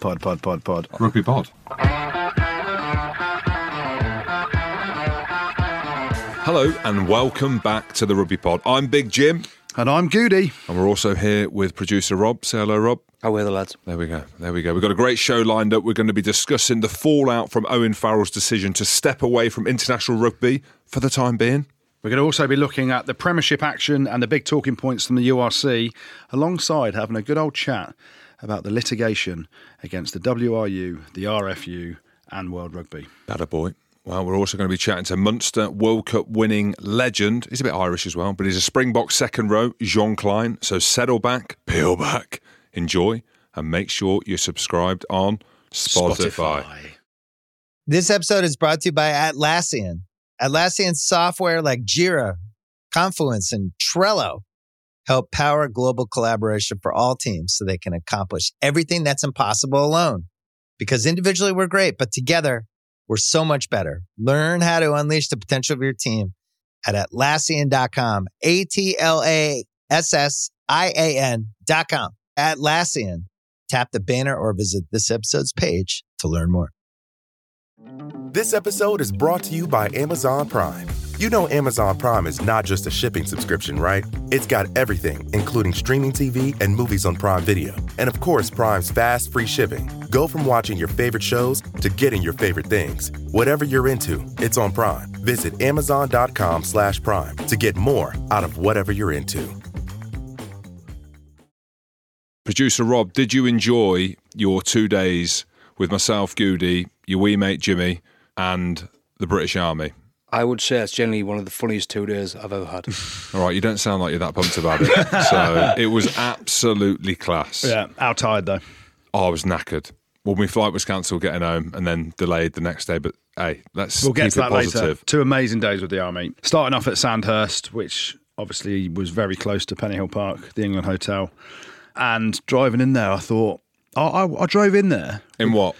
Pod, pod, pod, pod. Rugby Pod. Hello and welcome back to the Rugby Pod. I'm Big Jim And I'm Goody. and we're also here with producer Rob. Say hello, Rob. How are the lads? There we go. There we go. We've got a great show lined up. We're going to be discussing the fallout from Owen Farrell's decision to step away from international rugby for the time being. We're going to also be looking at the Premiership action and the big talking points from the URC, alongside having a good old chat about the litigation against the WRU, the RFU, and World Rugby. That a boy. Well, we're also going to be chatting to Munster World Cup winning legend. He's a bit Irish as well, but he's a Springbok second row, Jean Kleyn. So settle back, peel back, enjoy, and make sure you're subscribed on Spotify. This episode is brought to you by Atlassian. Atlassian software like Jira, Confluence, and Trello help power global collaboration for all teams so they can accomplish everything that's impossible alone. Because individually we're great, but together we're so much better. Learn how to unleash the potential of your team at Atlassian.com. A T L A S S I A N.com. Atlassian. Tap the banner or visit this episode's page to learn more. This episode is brought to you by Amazon Prime. You know Amazon Prime is not just a shipping subscription, right? It's got everything, including streaming TV and movies on Prime Video. And of course, Prime's fast, free shipping. Go from watching your favorite shows to getting your favorite things. Whatever you're into, it's on Prime. Visit amazon.com slash prime to get more out of whatever you're into. Producer Rob, did you enjoy your two days with myself, Goody, your wee mate Jimmy, and the British Army? I would say it's generally one of the funniest two days I've ever had. All right, you don't sound like you're that pumped about it. so it was absolutely class. Yeah, out tired though. Oh, I was knackered. Well, my flight was cancelled getting home and then delayed the next day. But hey, let's We'll get keep to it that later. positive. Two amazing days with the Army. Starting off at Sandhurst, which obviously was very close to Pennyhill Park, the England Hotel. And driving in there, I thought, I, I, I drove in there In what?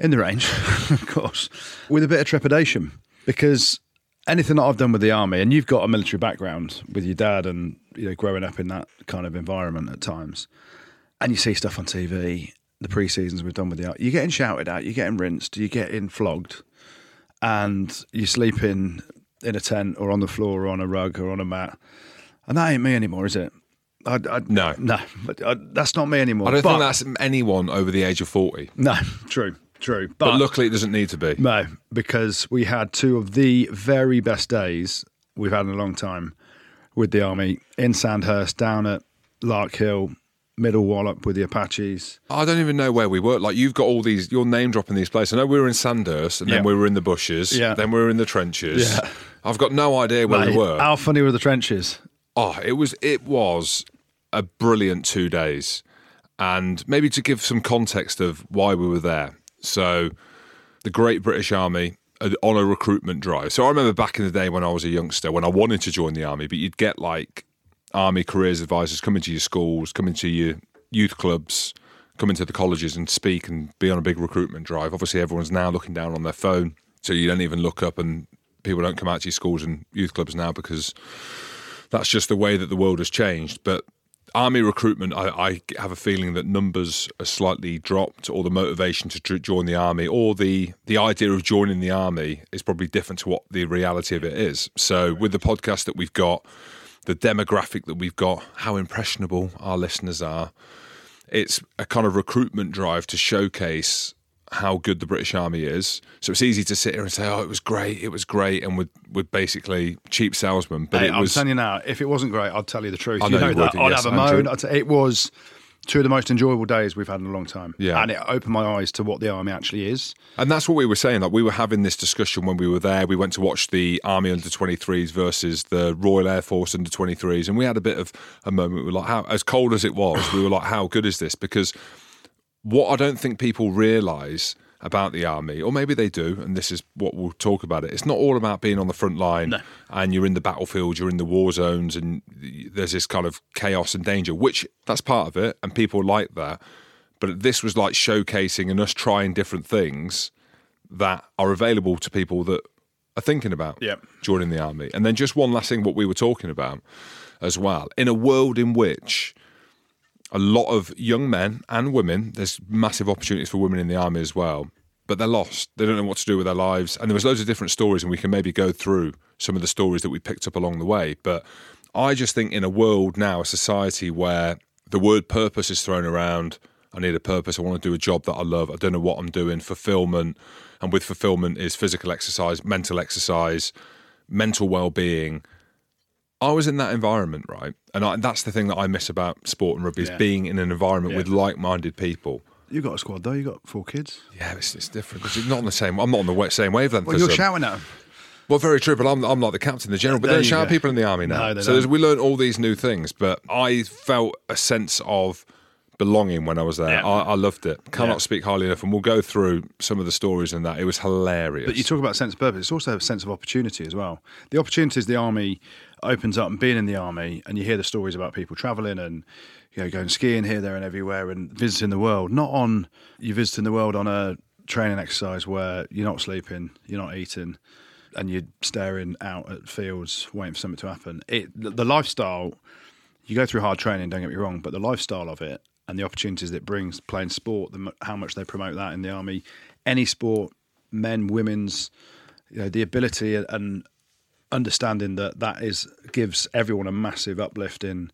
in the range, of course, with a bit of trepidation because anything that I've done with the army, and you've got a military background with your dad and you know growing up in that kind of environment at times, and you see stuff on TV, the pre-seasons we've done with the army, you're getting shouted at, you're getting rinsed, you're getting flogged, and you're sleeping in a tent or on the floor or on a rug or on a mat, and that ain't me anymore, is it? I, I, No. no, I, uh, that's not me anymore. I don't But- think that's anyone over the age of 40. no true, true. But, luckily, it doesn't need to be. No, because we had two of the very best days we've had in a long time with the army in Sandhurst, down at Lark Hill, Middle Wallop with the Apaches. I don't even know where we were. Like, you've got all these, you're name dropping these places. I know we were in Sandhurst and then we were in the bushes. Yeah. Then we were in the trenches. Yeah. I've got no idea where we were. How funny were the trenches? Oh, it was it was a brilliant two days, and maybe to give some context of why we were there. So, the Great British Army uh, on a recruitment drive. So I remember back in the day when I was a youngster, when I wanted to join the army, but you'd get like army careers advisors coming to your schools, coming to your youth clubs, coming to the colleges and speak and be on a big recruitment drive. Obviously, everyone's now looking down on their phone, so you don't even look up and people don't come out to your schools and youth clubs now because that's just the way that the world has changed. But army recruitment, I, I have a feeling that numbers are slightly dropped, or the motivation to join the army, or the the idea of joining the army is probably different to what the reality of it is. So, with the podcast that we've got, the demographic that we've got, how impressionable our listeners are, it's a kind of recruitment drive to showcase how good the British Army is. So it's easy to sit here and say, "Oh, it was great, it was great," and we're, we're basically cheap salesmen. But Hey, it I'm was telling you now, if it wasn't great, I'd tell you the truth. I you know know you that. would, I'd yes, have a Andrew. moan. I'd it was two of the most enjoyable days we've had in a long time. Yeah. And it opened my eyes to what the army actually is. And that's what we were saying. Like we were having this discussion when we were there. We went to watch the Army under 23s versus the Royal Air Force under 23s, and we had a bit of a moment. We were like, how as cold as it was, we were like, how good is this? Because what I don't think people realise about the army, or maybe they do, and this is what we'll talk about it. It's not all about being on the front line and you're in the battlefield, you're in the war zones, and there's this kind of chaos and danger, which that's part of it, and people like that. But this was like showcasing and us trying different things that are available to people that are thinking about Yep. joining the army. And then just one last thing, what we were talking about as well. In a world in which a lot of young men and women. There's massive opportunities for women in the army as well, but they're lost. They don't know what to do with their lives, and there was loads of different stories, and we can maybe go through some of the stories that we picked up along the way. But I just think in a world now, a society where the word purpose is thrown around. I need a purpose. I want to do a job that I love. I don't know what I'm doing. Fulfillment, and with fulfillment is physical exercise, mental exercise, mental well-being. I was in that environment, right? And I, that's the thing that I miss about sport and rugby is Yeah. being in an environment Yeah. with like-minded people. You got a squad though. You got four kids. Yeah, it's, it's different. Because it's not on the same. I'm not on the same wavelength. Well, you're them. shouting at them. Well, very true, but I'm, I'm like the captain, the general. But There they don't shout people in the army now. No, they so we learn all these new things. But I felt a sense of belonging when I was there. Yeah. I, I loved it. Cannot Yeah. speak highly enough. And we'll go through some of the stories in that. It was hilarious. But you talk about sense of purpose. It's also a sense of opportunity as well. The opportunities the army opens up and being in the army, and you hear the stories about people travelling and you know going skiing here, there, and everywhere, and visiting the world. Not on you're visiting the world on a training exercise where you're not sleeping, you're not eating, and you're staring out at fields waiting for something to happen. It the, lifestyle. You go through hard training. Don't get me wrong, but the lifestyle of it and the opportunities that it brings playing sport, the, how much they promote that in the army, any sport, men, women's, you know, the ability and understanding that that is gives everyone a massive uplift in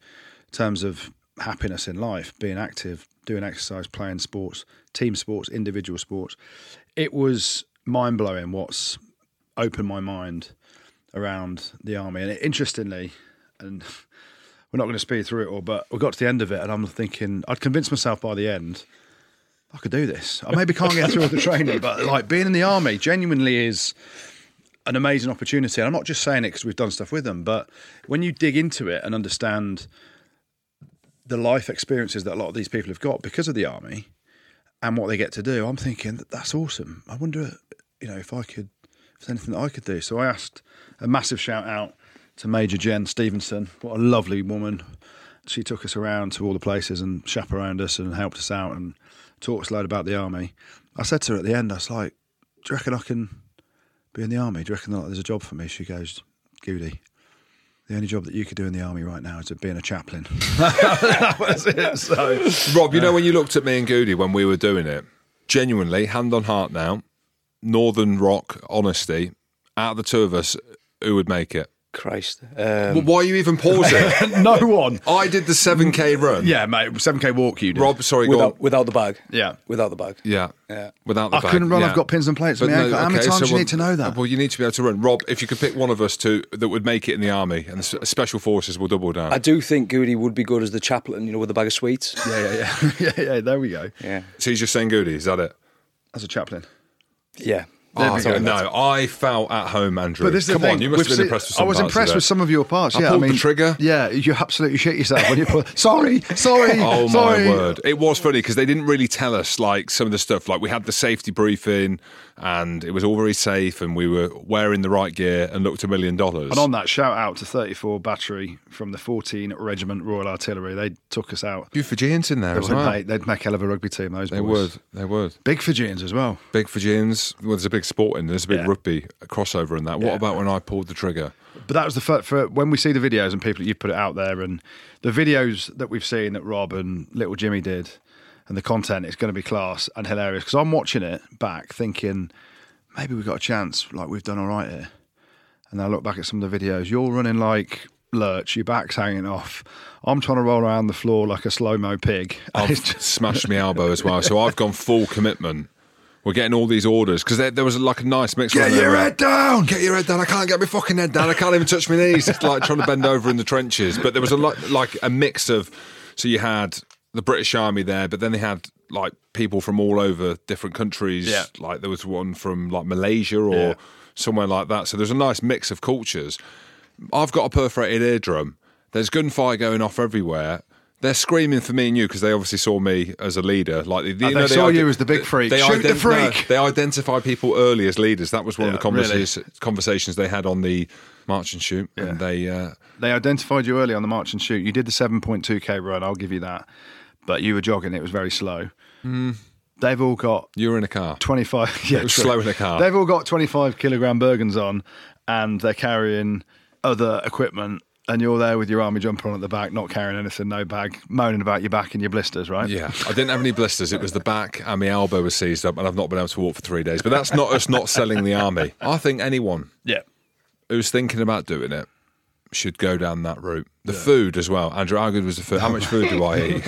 terms of happiness in life, being active, doing exercise, playing sports, team sports, individual sports. It was mind blowing what's opened my mind around the army. And interestingly, and we're not going to speed through it all, but we got to the end of it, and I'm thinking I'd convinced myself by the end I could do this. I maybe can't get through all the training, but like being in the army genuinely is an amazing opportunity. And I'm not just saying it because we've done stuff with them, but when you dig into it and understand the life experiences that a lot of these people have got because of the army and what they get to do, I'm thinking that that's awesome. I wonder, you know, if I could, if there's anything that I could do. So I asked a massive shout out to Major Jen Stevenson. What a lovely woman. She took us around to all the places and chaperoned us and helped us out and taught us a load about the army. I said to her at the end, I was like, Do you reckon I can be in the army? Do you reckon that there's a job for me? She goes, Goody, the only job that you could do in the army right now is being a chaplain. that was it. So Rob, you know when you looked at me and Goody when we were doing it, genuinely, hand on heart now, Northern Rock honesty, out of the two of us, who would make it? Christ. Um, why are you even pausing? no one. I did the 7K run. Yeah, mate, 7K walk you did. Rob, sorry, without, without the bag. Yeah. Without the bag. Yeah. Yeah. Without the I bag. I couldn't run. yeah. I've got pins and plates. in my ankle. How many times so do you well- need to know that? Well, you need to be able to run. Rob, if you could pick one of us to that would make it in the army, and the special forces will double down. I do think Goody would be good as the chaplain, you know, with a bag of sweets. yeah, yeah, yeah. yeah, yeah, there we go. Yeah. so he's just saying Goody, is that it? As a chaplain. Yeah. There Oh, we go. no, I felt at home, Andrew. But this is Come the thing. on, you must we've have been impressed with I some was parts impressed of with some of your parts. I yeah, pulled I the mean, trigger. Yeah, you absolutely shit yourself when you pull. sorry, sorry. Oh sorry. my word! It was funny because they didn't really tell us like some of the stuff. Like we had the safety briefing, and it was all very safe, and we were wearing the right gear and looked a million dollars. And on that, shout out to 34 Battery from the 14 Regiment Royal Artillery. They took us out. few Fijians in there as would well. make, they'd make hell of a rugby team. Those boys. They boys. would. They would. Big Fijians as well. Big Fijians. Well, there's a big sport in. There's a big Yeah. rugby crossover in that. What Yeah. about when I pulled the trigger? But that was the first, for when we see the videos and people you've put it out there, and the videos that we've seen that Rob and Little Jimmy did, and the content is going to be class and hilarious. Because I'm watching it back, thinking maybe we've got a chance. Like we've done all right here. And I look back at some of the videos. You're running like lurch. Your back's hanging off. I'm trying to roll around the floor like a slow mo pig. I've just- smashed my elbow as well. So I've gone full commitment. We're getting all these orders because there, there was like a nice mix. Get your head down. Get your head down. I can't get my fucking head down. I can't even touch my knees. It's like trying to bend over in the trenches. But there was a lot, like a mix of. So you had the British Army there, but then they had like people from all over different countries. Yeah. Like there was one from like Malaysia or Yeah. somewhere like that. So there's a nice mix of cultures. I've got a perforated eardrum. There's gunfire going off everywhere. They're screaming for me and you because they obviously saw me as a leader. Like they, they saw you as the big freak. Shoot the no, freak. they identify people early as leaders. That was one Yeah, of the conversations, conversations they had on the march and shoot. Yeah. And they, uh, They identified you early on the march and shoot. You did the 7.2k run, I'll give you that. But you were jogging, it was very slow. Mm. They've all got you were in a car. 25. Yeah, slow in a car. They've all got 25 kilogram Bergens on and they're carrying other equipment and you're there with your army jumper on at the back, not carrying anything, no bag, moaning about your back and your blisters, right? Yeah, I didn't have any blisters. It was the back and my elbow was seized up, and I've not been able to walk for three days. But that's not us not selling the army. I think anyone Yeah. who's thinking about doing it should go down that route. The food as well. Andrew, how good was the food? How much food do I eat?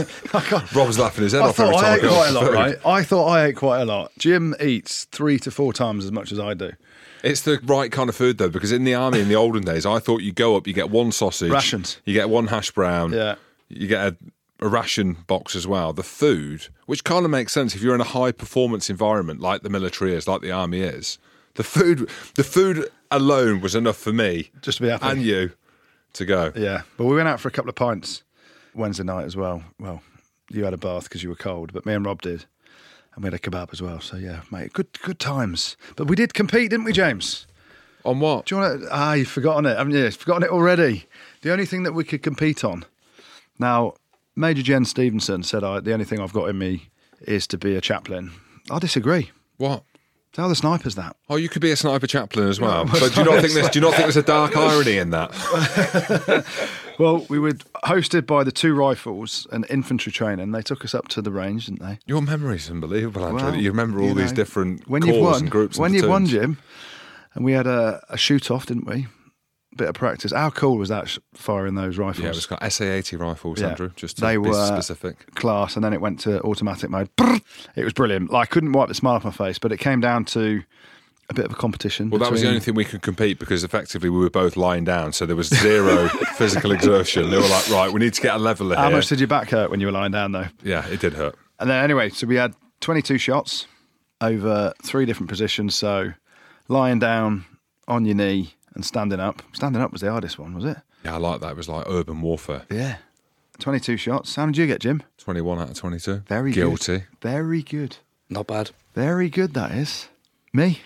Rob's laughing his head I off every thought time I I ate quite a lot, food. right? I thought I ate quite a lot. Jim eats three to four times as much as I do. It's the right kind of food though, because in the army in the olden days, I thought you go up, you get one sausage, Rations. you get one hash brown, Yeah. you get a, a ration box as well. The food, which kind of makes sense if you're in a high performance environment like the military is, like the army is. The food, the food alone was enough for me Just to be happy. and you to go. Yeah, but we went out for a couple of pints Wednesday night as well. Well, you had a bath because you were cold, but me and Rob did, and we had a kebab as well. So yeah, mate, good good times. But we did compete, didn't we, James? On what? Do you want to? Ah, you've forgotten it, haven't you? You've forgotten it already. The only thing that we could compete on. Now, Major Jen Stevenson said, I, "The only thing I've got in me is to be a chaplain." I disagree. What? Tell the snipers that. Oh, you could be a sniper chaplain as well. but do you not think there's do you not think there's a dark irony in that? Well, we were hosted by the two rifles and infantry training. They took us up to the range, didn't they? Your memory's unbelievable, Andrew. Well, you remember all you these different when you've won, and groups. When you've won. Jim, and we had a, a shoot off, didn't we? Bit of practice. How cool was that sh- firing those rifles? Yeah, it was got SA80 rifles, Yeah. Andrew. Just to they were specific. class, and then it went to automatic mode. It was brilliant. Like, I couldn't wipe the smile off my face, but it came down to a bit of a competition. Well, that was the only thing we could compete because effectively we were both lying down, so there was zero physical exertion. They were like, right, we need to get a leveler How here. much did your back hurt when you were lying down, though? yeah, it did hurt. And then anyway, so we had 22 shots over three different positions. So lying down, on your knee, and standing up. Standing up was the hardest one, was it? Yeah, I like that. It was like urban warfare. Yeah. 22 shots. How did you get, Jim? 21 out of 22. Very Guilty. good. Very good. Not bad. Very good, that is. Me?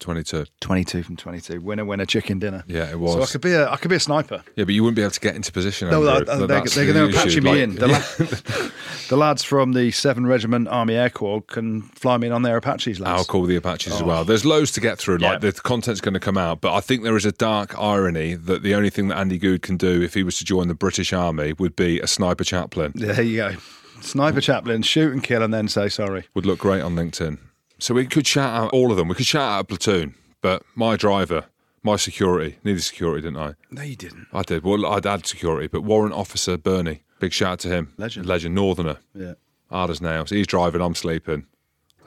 22. 22 from 22. Winner, winner, chicken dinner. Yeah, it was. So I could be a, I could be a sniper. yeah, but you wouldn't be able to get into position. No, that- they, That's they, the they were issue. patching me Like- in. The, la- the lads from the 7 Regiment Army Air Corps can fly me in on their Apaches, lads. I'll call the Apaches as oh. well. There's loads to get through. Like Yeah. the content's going to come out, but I think there is a dark irony that the only thing that Andy Good can do if he was to join the British Army would be a sniper chaplain. There you go. Sniper chaplain, shoot and kill and then say sorry. Would look great on LinkedIn. So we could shout out all of them. We could shout out a platoon, but my driver, my security, needed security, didn't I? No, you didn't. I did. Well, I'd had security, but Warrant Officer Bernie, big shout out to him. Legend. Legend, Northerner, Yeah. hard as nails. He's driving, I'm sleeping.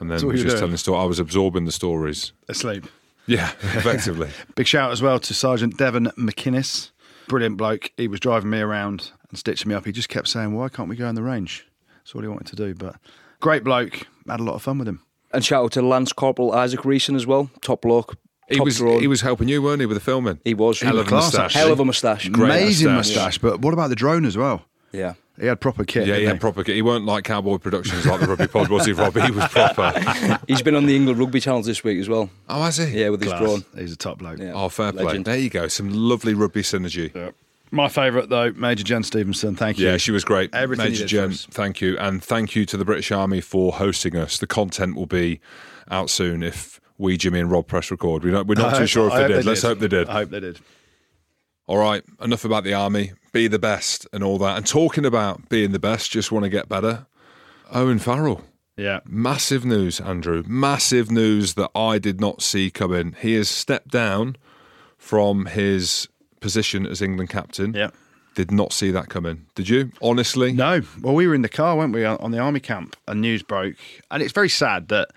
And then what we you just doing? telling the story. I was absorbing the stories. Asleep. Yeah, effectively. Big shout as well to Sergeant Devon McInnes. Brilliant bloke. He was driving me around and stitching me up. He just kept saying, Why can't we go in the range? That's all he wanted to do. But great bloke. Had a lot of fun with him. And shout out to Lance Corporal Isaac Reeson as well. Top bloke. He was drone. he was helping you, weren't he, with the filming? He was. Hell of a moustache. Hell of a moustache. Amazing moustache. moustache. But what about the drone as well? Yeah. He had proper kit. Yeah, he didn't had proper. Kit. He weren't like Cowboy Productions like the Rugby Pod, was he, Rob? He was proper. He's been on the England rugby channels this week as well. Oh, has he? Yeah, with his Class. drone. He's a top bloke. Yeah. Oh, fair play. There you go. Some lovely rugby synergy. My favourite, though, Major Jen Stevenson. Thank you. Yeah, she was great. Everything Major Jen, thank you. And thank you to the British Army for hosting us. The content will be out soon if we, Jimmy and Rob press record. We're not, we're not I too hope- sure if I they did. Let's hope they did. I hope they did. All right, enough about the army. Be the best and all that. And talking about being the best, just want to get better. Owen Farrell. Yeah. Massive news, Andrew. Massive news that I did not see coming. He has stepped down from his position as England captain. Yeah. Did not see that coming. Did you? Honestly? No. Well, we were in the car, weren't we, on the army camp, and news broke. And it's very sad that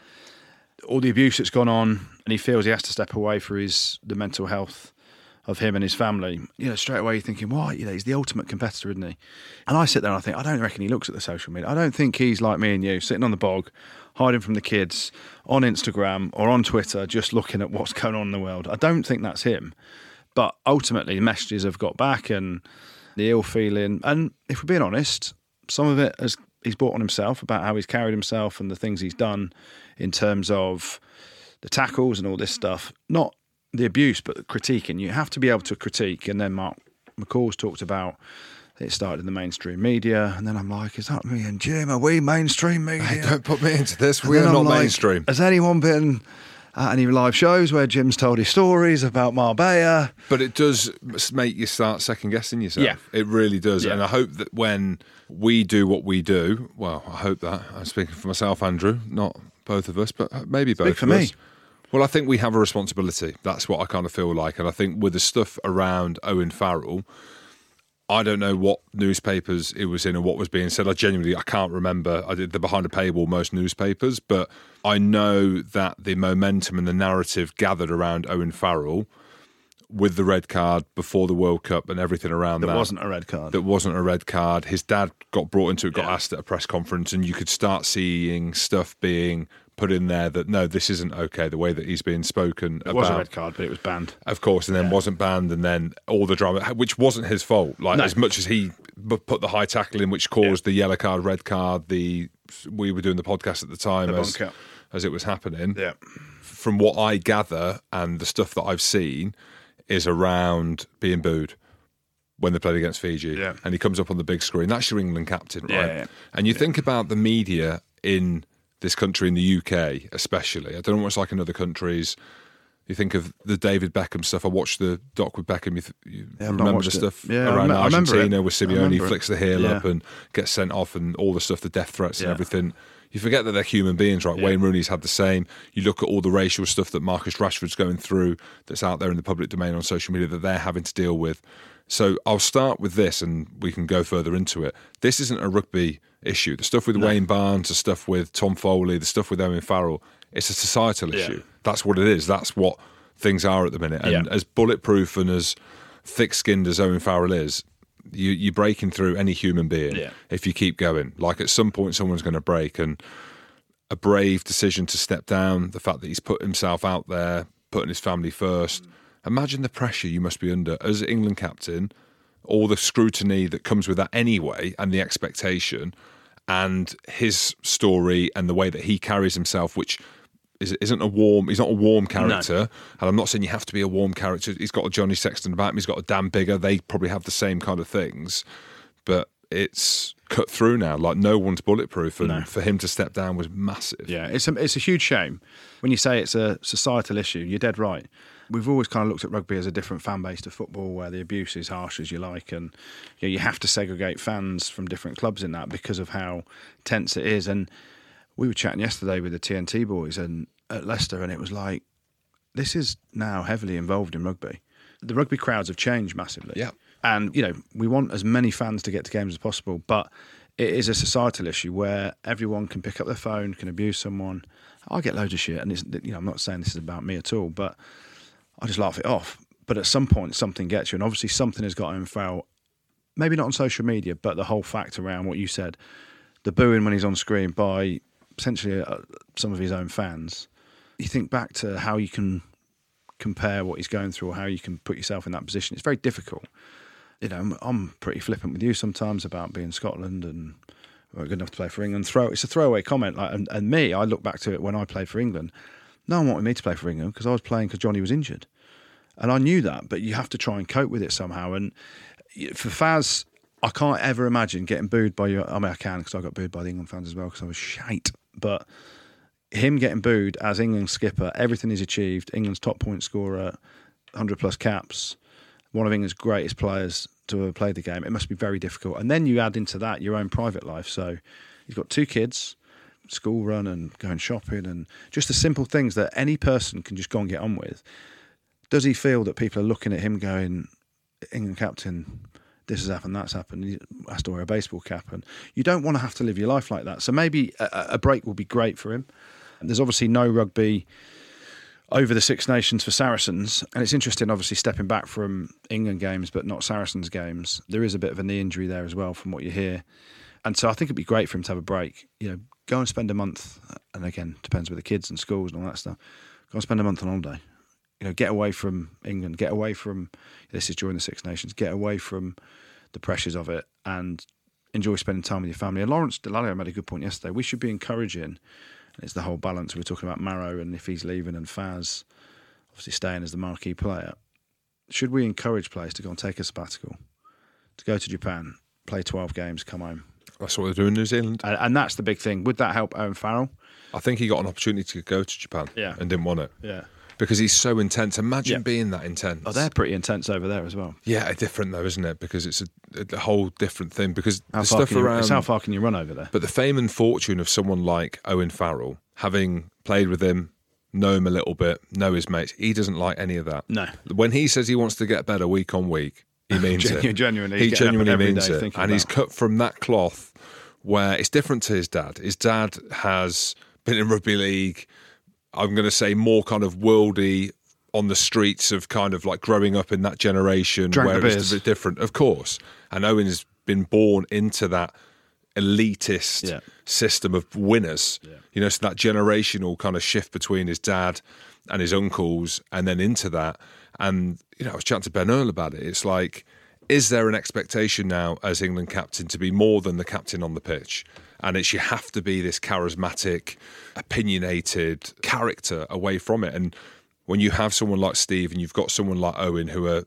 all the abuse that's gone on, and he feels he has to step away for his the mental health of him and his family. You know, straight away you're thinking, why? You know, he's the ultimate competitor, isn't he?" And I sit there and I think, I don't reckon he looks at the social media. I don't think he's like me and you, sitting on the bog, hiding from the kids on Instagram or on Twitter, just looking at what's going on in the world. I don't think that's him. But ultimately, the messages have got back and the ill feeling. And if we're being honest, some of it has he's brought on himself about how he's carried himself and the things he's done in terms of the tackles and all this stuff. Not the abuse, but the critiquing. You have to be able to critique. And then Mark McCall's talked about it started in the mainstream media. And then I'm like, is that me and Jim? Are we mainstream media? Hey, don't put me into this. We're not like, mainstream. Has anyone been at any live shows where Jim's told his stories about Marbella. But it does make you start second guessing yourself. Yeah. It really does. Yeah. And I hope that when we do what we do, well, I hope that I'm speaking for myself, Andrew, not both of us, but maybe both for of me. us. Well, I think we have a responsibility. That's what I kind of feel like. And I think with the stuff around Owen Farrell, I don't know what newspapers it was in or what was being said. I genuinely I can't remember. I did the behind the paywall most newspapers, but I know that the momentum and the narrative gathered around Owen Farrell with the red card before the World Cup and everything around That that. wasn't a red card. that wasn't a red card. His dad got brought into it, got Yeah. asked at a press conference, and you could start seeing stuff being put in there that no, this isn't okay. The way that he's being spoken it about, was a red card, but it was banned. of course, and then wasn't banned, and then all the drama, which wasn't his fault. Like No. as much as he put the high tackle in, which caused the yellow card, red card. The we were doing the podcast at the time The as, as it was happening. Yeah. From what I gather and the stuff that I've seen is around being booed when they played against Fiji, Yeah. and he comes up on the big screen. That's your England captain, right? Yeah, yeah. And you think about the media in this country, in the UK especially. I don't know what it's like in other countries. You think of the David Beckham stuff. I watched the doc with Beckham. You, th- you Yeah, remember the stuff Yeah, around I Argentina it. where Simeone flicks the heel Yeah. up and gets sent off, and all the stuff, the death threats and everything. You forget that they're human beings, right? Wayne Rooney's had the same. You look at all the racial stuff that Marcus Rashford's going through that's out there in the public domain on social media that they're having to deal with. So I'll start with this and we can go further into it. This isn't a rugby issue. The stuff with Wayne Barnes, the stuff with Tom Foley, the stuff with Owen Farrell, it's a societal Yeah. issue. That's what it is. That's what things are at the minute. And Yeah. as bulletproof and as thick skinned as Owen Farrell is, you, you're breaking through any human being Yeah. if you keep going. Like at some point, someone's going to break. And a brave decision to step down, the fact that he's put himself out there, putting his family first. Imagine the pressure you must be under as England captain, all the scrutiny that comes with that anyway, and the expectation, and his story and the way that he carries himself, which is, isn't a warm. He's not a warm character, and I'm not saying you have to be a warm character. He's got a Johnny Sexton about him. He's got a Dan Biggar. They probably have the same kind of things, but it's cut through now. Like no one's bulletproof, and No. for him to step down was massive. Yeah, it's a, it's a huge shame. When you say it's a societal issue, you're dead right. We've always kind of looked at rugby as a different fan base to football, where the abuse is harsh as you like, and you, know, you have to segregate fans from different clubs in that because of how tense it is. And we were chatting yesterday with the TNT boys and at Leicester, and it was like this is now heavily involved in rugby. The rugby crowds have changed massively. Yeah. And, you know, we want as many fans to get to games as possible, but it is a societal issue where everyone can pick up their phone, can abuse someone. I get loads of shit, and it's, you know, I'm not saying this is about me at all, but I just laugh it off. But at some point, something gets you, and obviously something has got him foul. Maybe not on social media, but the whole fact around what you said, the booing when he's on screen by essentially uh, some of his own fans. You think back to how you can compare what he's going through or how you can put yourself in that position. It's very difficult. You know, I'm, pretty flippant with you sometimes about being Scotland and we're good enough to play for England. Throw it's a throwaway comment. Like, and, and me, I look back to it when I played for England. No one wanted me to play for England because I was playing because Johnny was injured, and I knew that. But you have to try and cope with it somehow. And for Faz, I can't ever imagine getting booed by you. I mean, I can because I got booed by the England fans as well because I was shite. But him getting booed as England skipper, everything he's achieved, England's top point scorer, 100 plus caps, one of England's greatest players to have played the game. It must be very difficult. And then you add into that your own private life. So you've got two kids, school run and going shopping and just the simple things that any person can just go and get on with. Does he feel that people are looking at him going, England captain, this has happened, that's happened. He has to wear a baseball cap, and you don't want to have to live your life like that. So maybe a, a break will be great for him. There's obviously no rugby over the Six Nations for Saracens, and it's interesting. Obviously, stepping back from England games, but not Saracens games, there is a bit of a knee injury there as well, from what you hear. And so I think it'd be great for him to have a break. You know, go and spend a month, and again, depends with the kids and schools and all that stuff. Go and spend a month on holiday you know, get away from England, get away from this is during the Six Nations, get away from the pressures of it, and enjoy spending time with your family. And Lawrence Dallaglio made a good point yesterday. We should be encouraging, it's the whole balance. We are talking about Maro and if he's leaving, and Faz obviously staying as the marquee player. Should we encourage players to go and take a sabbatical, to go to Japan, play twelve games, come home? That's what they're doing in New Zealand. And, and that's the big thing. Would that help Owen Farrell? I think he got an opportunity to go to Japan Yeah. and didn't want it Yeah. because he's so intense. Imagine Yeah. being that intense. Oh, they're pretty intense over there as well. yeah, different though, isn't it? Because it's a, a whole different thing. Because How the stuff you, around, how far can you run over there? but the fame and fortune of someone like Owen Farrell, having played with him, know him a little bit, know his mates, he doesn't like any of that. No. When he says he wants to get better week on week, he means it. genuinely, he he's getting up genuinely means it, and he's cut from that cloth where it's different to his dad. His dad has been in rugby league. I'm going to say more kind of worldy on the streets of kind of like growing up in that generation Drank where it's a bit different, of course. And Owen's been born into that elitist Yeah. system of winners. You know, so that generational kind of shift between his dad and his uncles, and then into that. And you know, I was chatting to Ben Earl about it. It's like, is there an expectation now as England captain to be more than the captain on the pitch? And it's you have to be this charismatic, opinionated character away from it. And when you have someone like Steve and you've got someone like Owen who are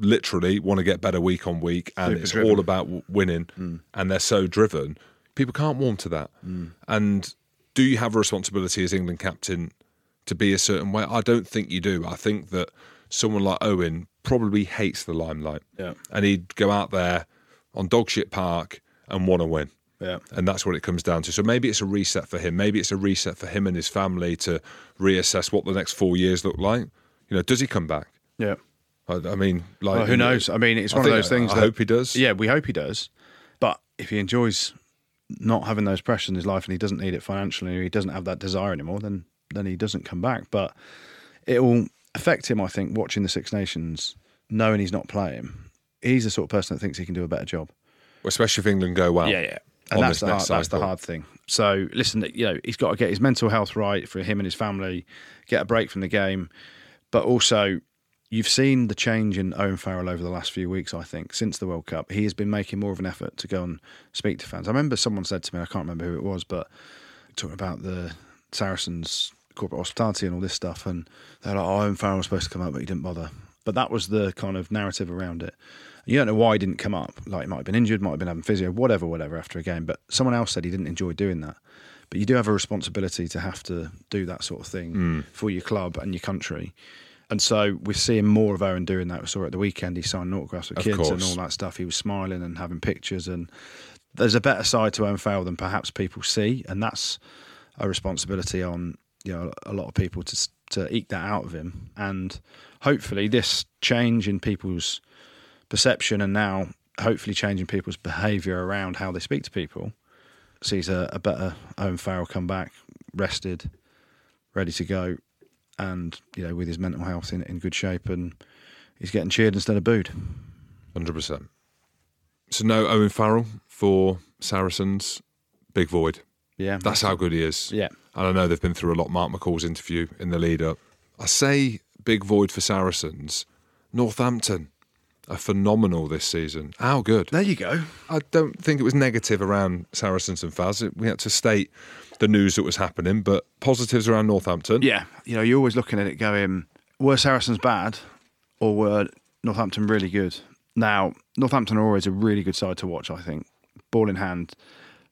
literally want to get better week on week and Super it's driven. all about winning mm. and they're so driven people can't warm to that mm. and do you have a responsibility as england captain to be a certain way i don't think you do i think that someone like owen probably hates the limelight Yeah. and he'd go out there on dogshit park and want to win Yeah. and that's what it comes down to. So maybe it's a reset for him. Maybe it's a reset for him and his family to reassess what the next four years look like. You know, does he come back? Yeah. I, I mean, like Well, who knows? I mean, it's I one of those things. I that, hope he does. Yeah, we hope he does. But if he enjoys not having those pressures in his life and he doesn't need it financially, or he doesn't have that desire anymore, then then he doesn't come back. But it will affect him, I think, watching the Six Nations, knowing he's not playing. He's the sort of person that thinks he can do a better job. especially if England go well. Yeah, yeah. And that's the hard, that's the hard thing. So listen, you know, he's got to get his mental health right for him and his family, get a break from the game, but also you've seen the change in Owen Farrell over the last few weeks. I think since the World Cup, he has been making more of an effort to go and speak to fans. I remember someone said to me, I can't remember who it was, but talking about the Saracens corporate hospitality and all this stuff, and they're like, "Oh, Owen Farrell was supposed to come up, but he didn't bother." But that was the kind of narrative around it. You don't know why he didn't come up. Like he might have been injured, might have been having physio, whatever, whatever after a game. But someone else said he didn't enjoy doing that. But you do have a responsibility to have to do that sort of thing hmm. for your club and your country. And so we're seeing more of Owen doing that. We saw it at the weekend. He signed autographs with Of kids and all that stuff. He was smiling and having pictures. And there's a better side to Owen Farrell than perhaps people see. And that's a responsibility on you know a lot of people to to eke that out of him. And hopefully, this change in people's perception and now hopefully changing people's behaviour around how they speak to people sees a, a better Owen Farrell come back, rested, ready to go, and you know with his mental health in, in good shape, and he's getting cheered instead of booed. Hundred percent. So no Owen Farrell for Saracens. Big void. Yeah, That's how good he is. Yeah. And I know they've been through a lot. Mark McCall's interview in the lead up. I say big void for Saracens. Northampton are phenomenal this season. How good? There you go. I don't think it was negative around Saracens and Faz. We had to state the news that was happening, but positives around Northampton. Yeah, you know, you're always looking at it going, were Saracens bad or were Northampton really good? Now, Northampton are always a really good side to watch, I think. Ball in hand.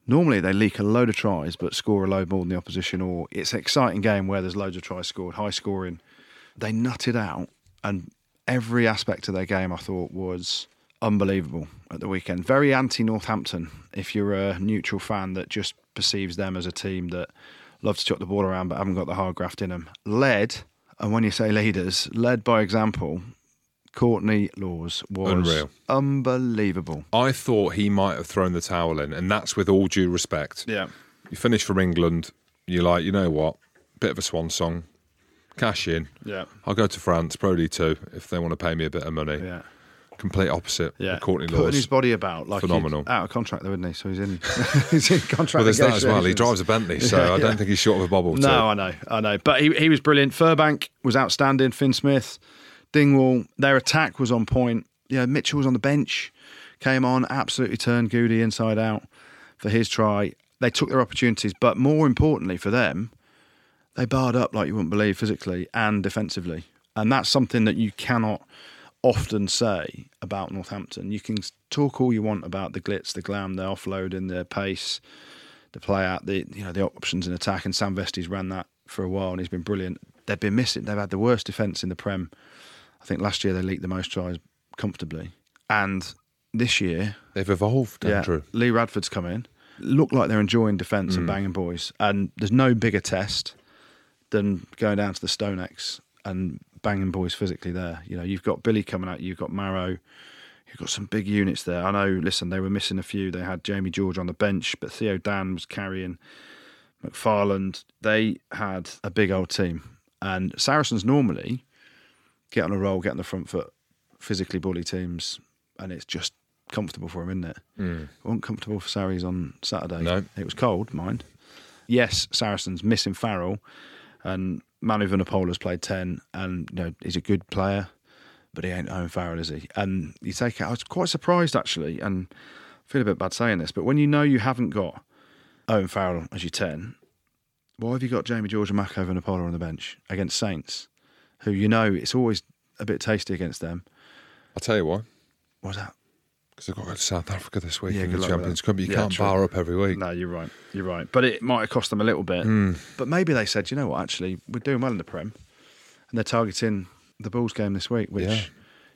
Normally they leak a load of tries but score a load more than the opposition, or it's an exciting game where there's loads of tries scored, high scoring. They nutted out, and every aspect of their game I thought was unbelievable at the weekend. Very anti Northampton if you're a neutral fan that just perceives them as a team that love to chuck the ball around but haven't got the hard graft in them. Led, and when you say leaders, led by example, Courtney Lawes was Unreal. unbelievable. I thought he might have thrown the towel in, and that's with all due respect. Yeah. You finish from England, you're like, you know what? Bit of a swan song. Cash in. Yeah. I'll go to France, Pro D two, if they want to pay me a bit of money. Yeah. Complete opposite. Yeah, with Courtney putting Lawes. his body about like Phenomenal. out of contract though, isn't he? So he's in he's in contract. well, there's that as well. He drives a Bentley, so Yeah, I don't yeah. think he's short of a bobble. No, too. I know, I know. But he he was brilliant. Furbank was outstanding. Fin Smith, Dingwall, their attack was on point. Yeah, Mitchell was on the bench, came on, absolutely turned Goody inside out for his try. They took their opportunities, but more importantly for them, they barred up like you wouldn't believe physically and defensively. And that's something that you cannot often say about Northampton. You can talk all you want about the glitz, the glam, the offloading, the pace, the play out, the you know the options in attack. And Sam Vesty's ran that for a while, and he's been brilliant. They've been missing. They've had the worst defence in the Prem. I think last year they leaked the most tries comfortably, and this year, They've evolved, yeah, Andrew. Lee Radford's come in. Look like they're enjoying defence Mm. and banging boys. And there's no bigger test than going down to the Stonex and banging boys physically there. You know, you've got Billy coming out, you've got Maro, you've got some big units there. I know, listen, they were missing a few. They had Jamie George on the bench, but Theo Dan was carrying McFarland. They had a big old team. And Saracens normally get on a roll, get on the front foot, physically bully teams, and it's just comfortable for him, isn't it? Mm. It wasn't comfortable for Saris on Saturday. No. It was cold, mind. Yes, Saracens missing Farrell, and Manu Vunipola's played 10, and you know he's a good player, but he ain't Owen Farrell, is he? And you take it, I was quite surprised actually, and I feel a bit bad saying this, but when you know you haven't got Owen Farrell as your 10, why have you got Jamie George and Mako Vunipola on the bench against Saints, who you know it's always a bit tasty against them? I'll tell you why. What's that? Because they've got to go to South Africa this week Yeah, in the Champions. Cup. You Yeah, can't true. bar up every week. No, you're right. You're right. But it might have cost them a little bit. Hmm. But maybe they said, you know what, actually, we're doing well in the Prem. And they're targeting the Bulls game this week, which Yeah.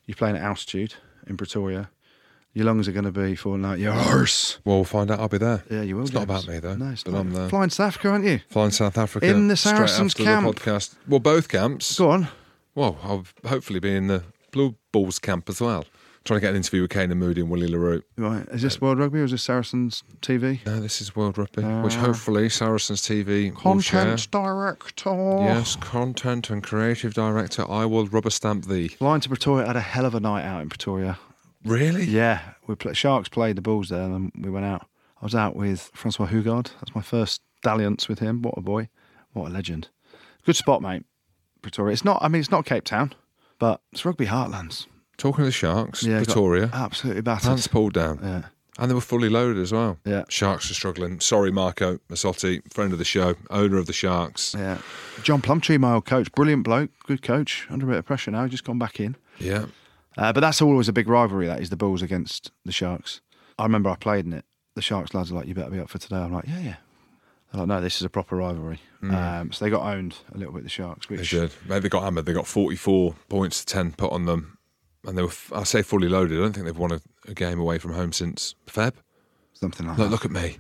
you're playing at altitude in Pretoria. Your lungs are going to be falling out your arse. Well, we'll find out. I'll be there. Yeah, you will. It's not about me, though, No, it's but not. I'm there. Flying South Africa, aren't you? Flying South Africa In the Saracens camp. the podcast. Well, both camps. Go on. Well, I'll hopefully be in the Blue Bulls camp as well. Trying to get an interview with Canan Moodie and Willie le Roux. Right. Is this World Rugby or is this Saracens TV? No, this is World Rugby, which Ah. hopefully Saracens TV. Content director. Yes, content and creative director. I will rubber stamp thee. Flying to Pretoria had a hell of a night out in Pretoria. Really? Yeah, we play, Sharks played the Bulls there, and we went out. I was out with Francois Hougaard. That's my first dalliance with him. What a boy! What a legend! Good spot, mate. Pretoria. It's not. I mean, it's not Cape Town, but it's rugby heartlands. Talking of the Sharks, Yeah, Pretoria, absolutely battered. pants pulled down. Yeah, And they were fully loaded as well. Yeah. Sharks are struggling. Sorry, Marco Masotti, friend of the show, owner of the Sharks. yeah. John Plumtree, my old coach, brilliant bloke, good coach. Under a bit of pressure now, just gone back in. Yeah. Uh, but that's always a big rivalry. That is the Bulls against the Sharks. I remember I played in it. The Sharks lads are like, "You better be up for today." I'm like, "Yeah, yeah." They're like, "No, this is a proper rivalry." Um, so they got owned a little bit. The Sharks, They which did. Maybe they got hammered. They got 44 points to 10 put on them. And they were, I say fully loaded. I don't think they've won a, a game away from home since Feb. something like Look, that. look at me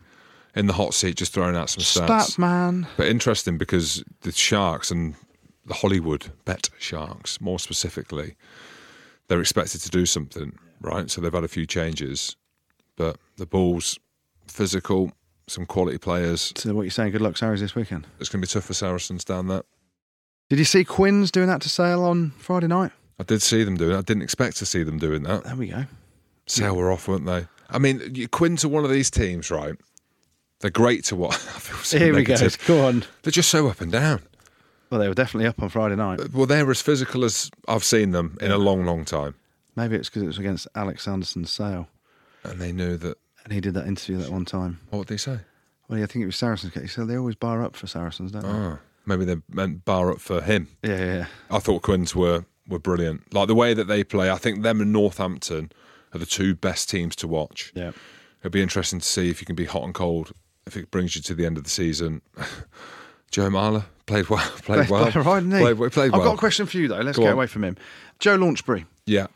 in the hot seat, just throwing out some stats. Stats man. But interesting because the Sharks and the Hollywood Bet Sharks, more specifically, they're expected to do something, right? So they've had a few changes. But the Bulls, physical, some quality players. So what you're saying? Good luck, Sarries, this weekend. It's going to be tough for Saracens down there. Did you see Quinn's doing that to Sale on Friday night? I did see them doing it. I didn't expect to see them doing that. There we go. Sale were off, weren't they? I mean, Quins are one of these teams, right? They're great to watch. I feel so Here we go. negative. Go on. They're just so up and down. Well, they were definitely up on Friday night. Uh, well, they're as physical as I've seen them in a long, long time. Maybe it's because it was against Alex Sanderson's Sale, And they knew that. and he did that interview that one time. What would they say? Well, yeah, I think it was Saracens. He said they always bar up for Saracens, don't they? Oh, maybe they meant bar up for him. Yeah, yeah, yeah. I thought Quins were were brilliant. Like the way that they play, I think them and Northampton are the two best teams to watch. Yeah. It'll be interesting to see if you can be hot and cold. If it brings you to the end of the season, Joe Marler played well. Played well. Right? Played, well- played I've well. got a question for you though. Let's Go get on. away from him. Joe Launchbury Yeah,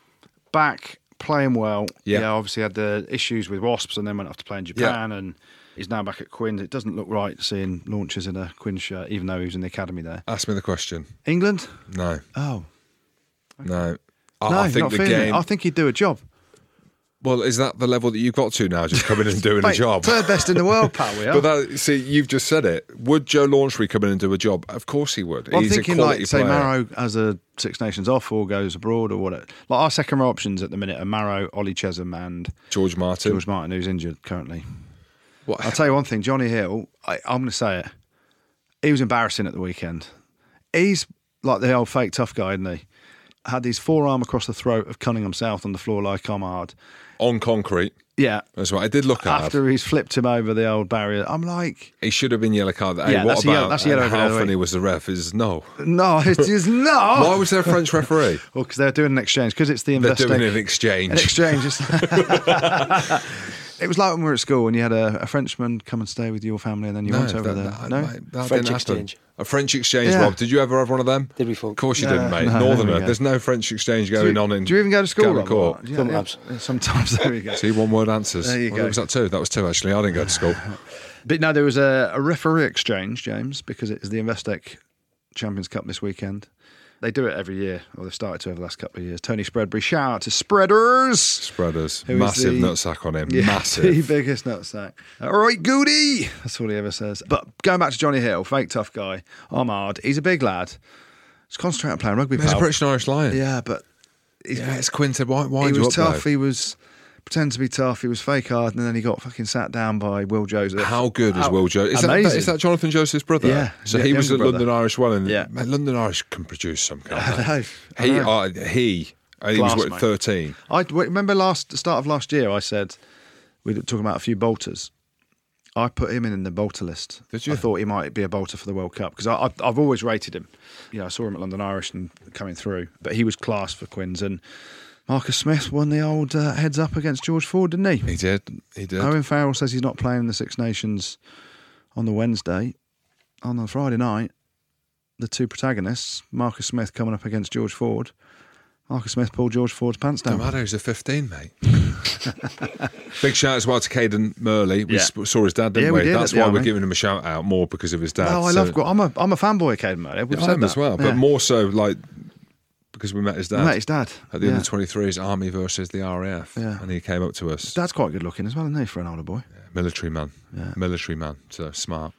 back playing well. Yeah. obviously had the issues with Wasps and then went off to play in Japan and he's now back at Quinn. It doesn't look right seeing launches in a Quinn shirt, even though he was in the academy there. ask me the question. England? No, Oh, no. I, no, I think not the game. it. I think he'd do a job. Well, is that the level that you've got to now? Just coming and doing a job. Third best in the world, pal. We are. But that, see, you've just said it. Would Joe Launchbury come in and do a job? Of course he would. Well, I'm He's thinking a quality like say player. Maro has a Six Nations off or goes abroad or whatever. Like our second row options at the minute are Maro, Ollie Chessum, and George Martin. George Martin, who's injured currently. What- I'll tell you one thing, Jonny Hill. I, I'm going to say it. He was embarrassing at the weekend. He's like the old fake tough guy, isn't he? Had his forearm across the throat of Cunningham South on the floor like I'm hard. On concrete. Yeah. That's what I did look at. After he's flipped him over the old barrier, I'm like, He should have been yellow card. Hey, Yeah, what that's a yellow- that's a yellow how funny was the ref? Is no. no, it's not. Why was there a French referee? Well, because they're doing an exchange. Because it's the investment. They're doing an exchange. An exchange. It's- it was like when we were at school and you had a, a Frenchman come and stay with your family, and then you No, went over that, there. that- no, mate, that French didn't exchange. A French exchange, Yeah. Rob. Did you ever have one of them? Did we, folk? Of course you No, didn't, mate. no, Northerner. There's no French exchange going you- on in. Do you even go to school? Gavin Rob, Court. Yeah, Sometimes. yeah, Sometimes. There we go. See, one word answers. There you Well, go. Was that two? That was two, actually. I didn't go to school. But no, there was a, a referee exchange, James, because it is the Investec Champions Cup this weekend. They do it every year, or they've started to over the last couple of years. Tony Spreadbury, shout out to Spreaders. Spreaders. Massive the- nutsack on him. Yeah, the Massive. biggest nutsack. All right, Goody. That's all he ever says. But going back to Jonny Hill, fake tough guy, Ahmad, he's a big lad. Just concentrate on playing rugby. He's a. British and Irish Lion. Yeah, but he's, Yeah, it's Quinn said, why, why he was tough. He was pretend to be tough. He was fake hard, and then he got fucking sat down by Will Joseph. How good is How- Will Joe? Is that, amazing. is that Jonathan Joseph's brother? Yeah, So yeah, he was younger at brother. London Irish well, and Yeah. mate, London Irish can produce some kind I know, I He, know. uh, he, uh, he was Class, what, mate. 13. I w- remember last the start of last year. I said we were talking about a few bolters. I put him in, in the bolter list. Did you? I thought he might be a bolter for the World Cup because I've, I've always rated him. You know, I saw him at London Irish and coming through, but he was class for Quins. And Marcus Smith won the old uh, heads up against George Ford, didn't he? He did. He did. Owen Farrell says he's not playing in the Six Nations on the Wednesday. On the Friday night, the two protagonists, Marcus Smith coming up against George Ford. Marcus Smith pulled George Ford's pants down. No down. matter, he's a 15, mate. Big shout as well to Cadan Murley. We Yeah. sp- saw his dad, didn't Yeah, we? we did That's at the why we're giving him a shout out more because of his dad. Oh, I So- love. I'm a I'm a fanboy of Cadan Murley. We've Yeah, said I'm that. as well, Yeah. but more so like because we met his dad. I met his dad At the yeah. under 23s, Army versus the RAF. Yeah. And he came up to us. Dad's quite good looking as well, isn't he, for an older boy? Military man. Yeah. Military man. So smart.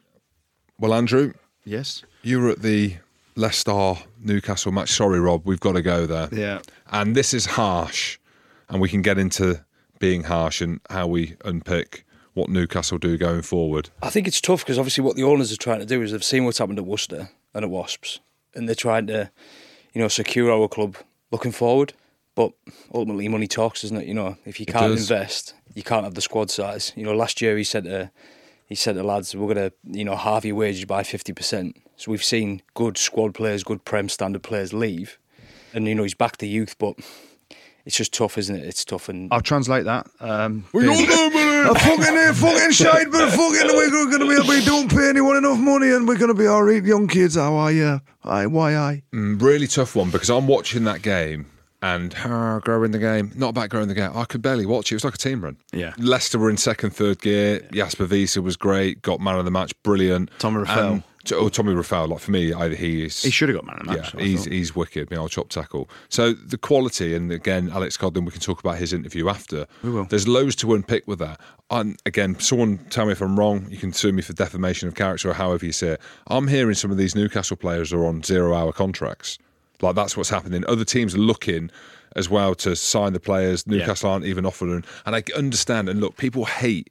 Well, Andrew, Yes. you were at the Leicester Newcastle match. Sorry, Rob, we've got to go there. Yeah. And this is harsh, and we can get into being harsh and how we unpick what Newcastle do going forward. I think it's tough because obviously what the owners are trying to do is they've seen what's happened at Worcester and at Wasps, and they're trying to, you know, secure our club looking forward. But ultimately, money talks, isn't it? You know, if you It can't does. invest, you can't have the squad size. You know, last year he said to he said to lads, we're gonna you know halve your wages by fifty percent. So we've seen good squad players, good prem standard players leave, and you know he's back to youth, but it's just tough, isn't it? It's tough, and I'll translate that. Um, We being- all know, man. a fucking, fucking shite, but fucking, we're going to be, we don't pay anyone enough money and we're going to be all right, young kids. How are you? Aye, why, aye? Mm, really tough one because I'm watching that game and uh, growing the game. Not about growing the game. I could barely watch it. It was like a team run. Yeah. Leicester were in second, third gear. Jasper Wiese was great. Got man of the match. Brilliant. Tommy Reffell. Oh, Tommy Reffell. Like for me, either he is. He should have got man of the match. Yeah, he's he's wicked. Me, I'll chop tackle. So the quality, and again, Alex Codling, we can talk about his interview after. We will. There's loads to unpick with that. And again, someone tell me if I'm wrong. You can sue me for defamation of character or however you say it. I'm hearing some of these Newcastle players are on zero-hour contracts. Like that's what's happening. Other teams are looking as well to sign the players. Newcastle aren't even offering. And I understand. And look, people hate.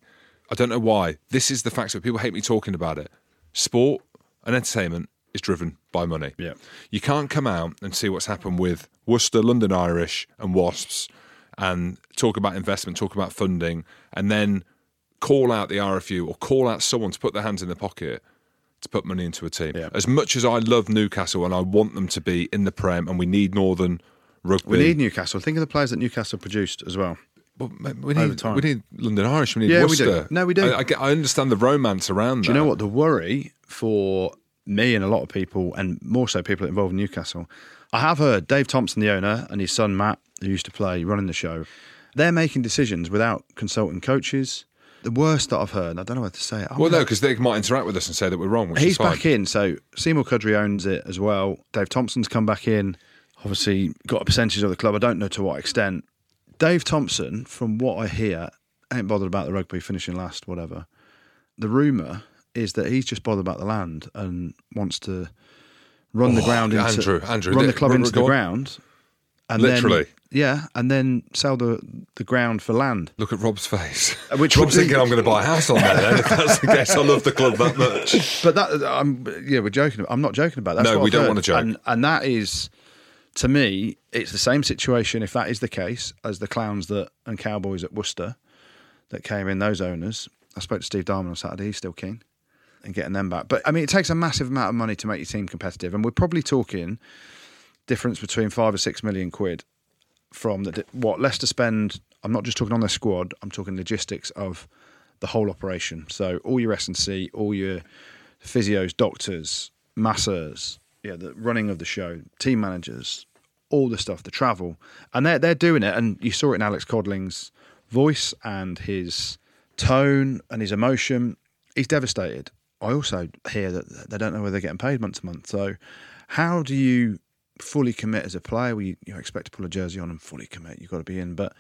I don't know why. This is the fact that people hate me talking about it. Sport and entertainment is driven by money. Yeah. You can't come out and see what's happened with Worcester, London Irish, and Wasps and talk about investment, talk about funding, and then call out the RFU or call out someone to put their hands in their pocket to put money into a team. Yeah. As much as I love Newcastle and I want them to be in the Prem and we need Northern rugby. We need Newcastle. Think of the players that Newcastle produced as well. We over need, time. we need London Irish. We need Yeah, we do. Worcester. No, we do. I, I, I understand the romance around Do that. you know what? The worry for me and a lot of people, and more so people involved in Newcastle, I have heard Dave Thompson, the owner, and his son Matt, who used to play running the show, they're making decisions without consulting coaches. The worst that I've heard, I don't know what to say. it. I'm Well, no, because they might interact with us and say that we're wrong. Which He's is fine. back in, so Semore Kurdi owns it as well. Dave Thompson's come back in. Obviously, got a percentage of the club. I don't know to what extent. Dave Thompson, from what I hear, ain't bothered about the rugby finishing last, whatever. The rumour is that he's just bothered about the land and wants to run the Oh, ground into Andrew, Andrew, run the club run- into the ground. And Literally. then, yeah, and then sell the the ground for land. Look at Rob's face. Uh, which Rob's thinking I'm going to buy a house on there. Then, if that's the case, I love the club that much. But that I'm yeah, we're joking. I'm not joking about that. That's No, what we don't heard. wanna joke. And, and that is, to me, it's the same situation. If that is the case as the clowns that and cowboys at Worcester, that came in, those owners. I spoke to Steve Diamond on Saturday. He's still keen and getting them back. But I mean, it takes a massive amount of money to make your team competitive, and we're probably talking difference between five or six million quid from the, what Leicester spend. I'm not just talking on their squad. I'm talking logistics of the whole operation. So all your S and C, all your physios, doctors, masseurs, yeah, the running of the show, team managers, all the stuff, the travel, and they're they're doing it. And you saw it in Alex Codling's voice and his tone and his emotion. He's devastated. I also hear that they don't know whether they're getting paid month to month. So, how do you fully commit as a player? Well, you, you expect to pull a jersey on and fully commit. You've got to be in. But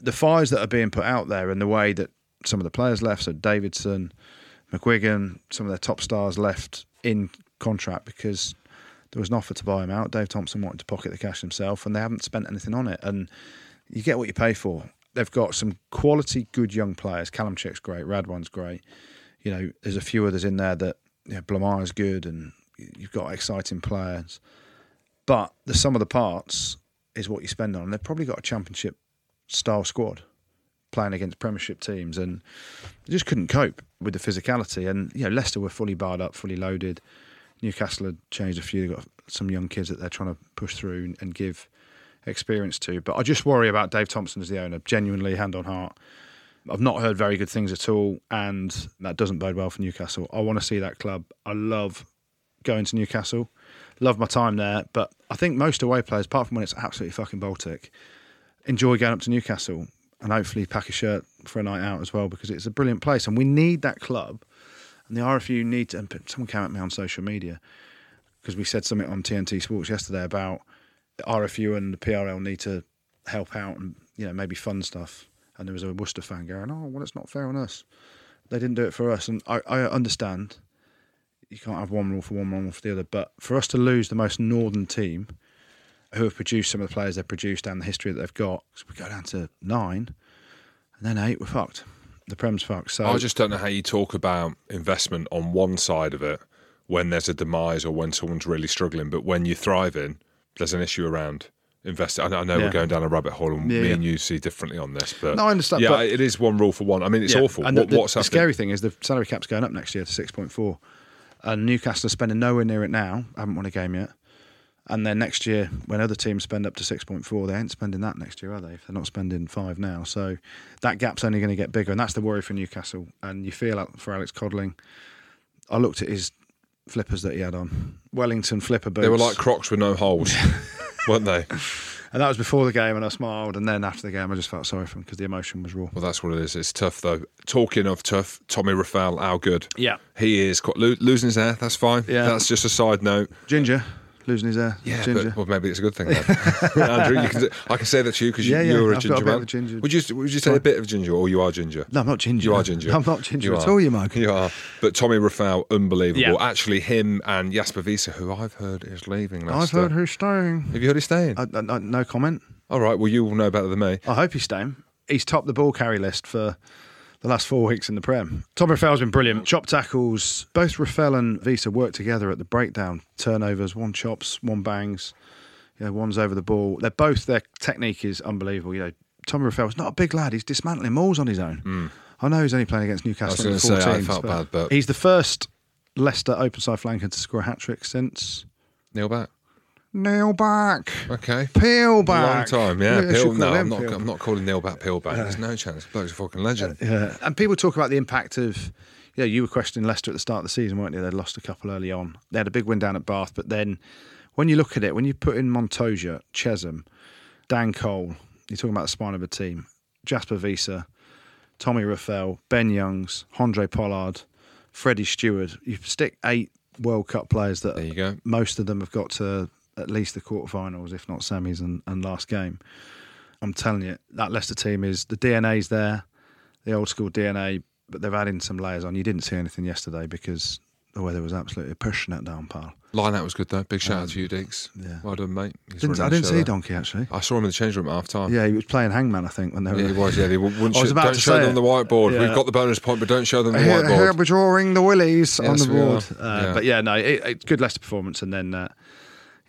the fires that are being put out there and the way that some of the players left, so Davidson, McGuigan, some of their top stars left in contract because there was an offer to buy him out. Dave Thompson wanted to pocket the cash himself, and they haven't spent anything on it. And you get what you pay for. They've got some quality, good young players. Callum Chick's great. Radwan's great. You know, there's a few others in there that you know, is good, and you've got exciting players. But the sum of the parts is what you spend on. And they've probably got a championship style squad playing against Premiership teams, and they just couldn't cope with the physicality. And you know, Leicester were fully barred up, fully loaded. Newcastle had changed a few. They've got some young kids that they're trying to push through and give experience to. But I just worry about Dave Thompson as the owner, genuinely, hand on heart. I've not heard very good things at all, and that doesn't bode well for Newcastle. I want to see that club. I love going to Newcastle, love my time there, but I think most away players, apart from when it's absolutely fucking Baltic, enjoy going up to Newcastle and hopefully pack a shirt for a night out as well because it's a brilliant place and we need that club. And the RFU need to. And someone came at me on social media because we said something on TNT Sports yesterday about the RFU and the PRL need to help out and you know maybe fund stuff. And there was a Worcester fan going, "Oh, well, it's not fair on us. They didn't do it for us." And I, I understand you can't have one rule for one, one rule for the other. But for us to lose the most northern team, who have produced some of the players they've produced and the history that they've got, so we go down to nine, and then eight, we're fucked. The Prem's fucked. So I just don't know how you talk about investment on one side of it when there's a demise or when someone's really struggling, but when you're thriving, there's an issue around investing. I know, yeah. we're going down a rabbit hole, and yeah, me yeah. and you see differently on this, but no, I understand. Yeah, it is one rule for one. I mean, it's awful. And what, the, what's the scary thing is the salary cap's going up next year to six point four, and Newcastle are spending nowhere near it now. haven't won a game yet. And then next year, when other teams spend up to 6.4, they ain't spending that next year, are they? If they're not spending five now. So that gap's only going to get bigger. And that's the worry for Newcastle. And you feel for Alex Codling. I looked at his flippers that he had on. Wellington flipper boots. They were like Crocs with no holes, weren't they? And that was before the game, and I smiled. And then after the game, I just felt sorry for him because the emotion was raw. Well, that's what it is. It's tough, though. Talking of tough, Tommy Reffell, how good? Yeah. He is. Losing his hair, that's fine. Yeah. That's just a side note. Ginger losing his hair. Yeah, ginger. But, well, maybe it's a good thing. Andrew, you can, I can say that to you because you, yeah, you're a I've ginger man. A ginger. Would you would you say a bit of ginger, or you are ginger? No, I'm not ginger. You are ginger. I'm not ginger you at are. all. You mug. You are. But Tommy Reffell, unbelievable. Yeah. Actually, him and Jasper Wiese, who I've heard is leaving. Leicester. I've heard who's staying. Have you heard he's staying? I, I, no comment. All right. Well, you will know better than me. I hope he's staying. He's topped the ball carry list for the last four weeks in the Prem. Tom Reffell's been brilliant. Chop tackles. Both Reffell and Wiese work together at the breakdown. Turnovers, one chops, one bangs. You know, one's over the ball. They're both their technique is unbelievable. You know, Tom Reffell's not a big lad. He's dismantling mauls on his own. Mm. I know he's only playing against Newcastle. I was going to say I felt bad, but he's the first Leicester open side flanker to score a hat trick since Neil Back. Neil back. Okay. Peel back. Long time, yeah. Peel, no, I'm not, I'm not calling Neil back Peel back. There's no chance. Bloke's a fucking legend. Uh, yeah. And people talk about the impact of, yeah, you were questioning Leicester at the start of the season, weren't you? They'd lost a couple early on. They had a big win down at Bath, but then when you look at it, when you put in Montoya, Chessum, Dan Cole, you're talking about the spine of a team, Jasper Wiese, Tommy Reffell, Ben Youngs, Andre Pollard, Freddie Stewart. You stick eight World Cup players that there you go. most of them have got to at least the quarterfinals, if not semis and, and last game. I'm telling you, that Leicester team is the DNA's there, the old school DNA, but they've added some layers on. You didn't see anything yesterday because the weather was absolutely pushing it down, pal. Line out was good though. Big shout um, out to you, Diggs. Yeah. Well done, mate. Didn't, I didn't see there. Donkey actually. I saw him in the change room at half time. Yeah, he was playing hangman, I think, when they were. Yeah, he was. Yeah, they wouldn't. Sh- don't show them it. the whiteboard. Yeah. We've got the bonus point, but don't show them the here, whiteboard. Here we're drawing the willies yes, on the board. Uh, yeah. But yeah, no, it, it, good Leicester performance, and then uh,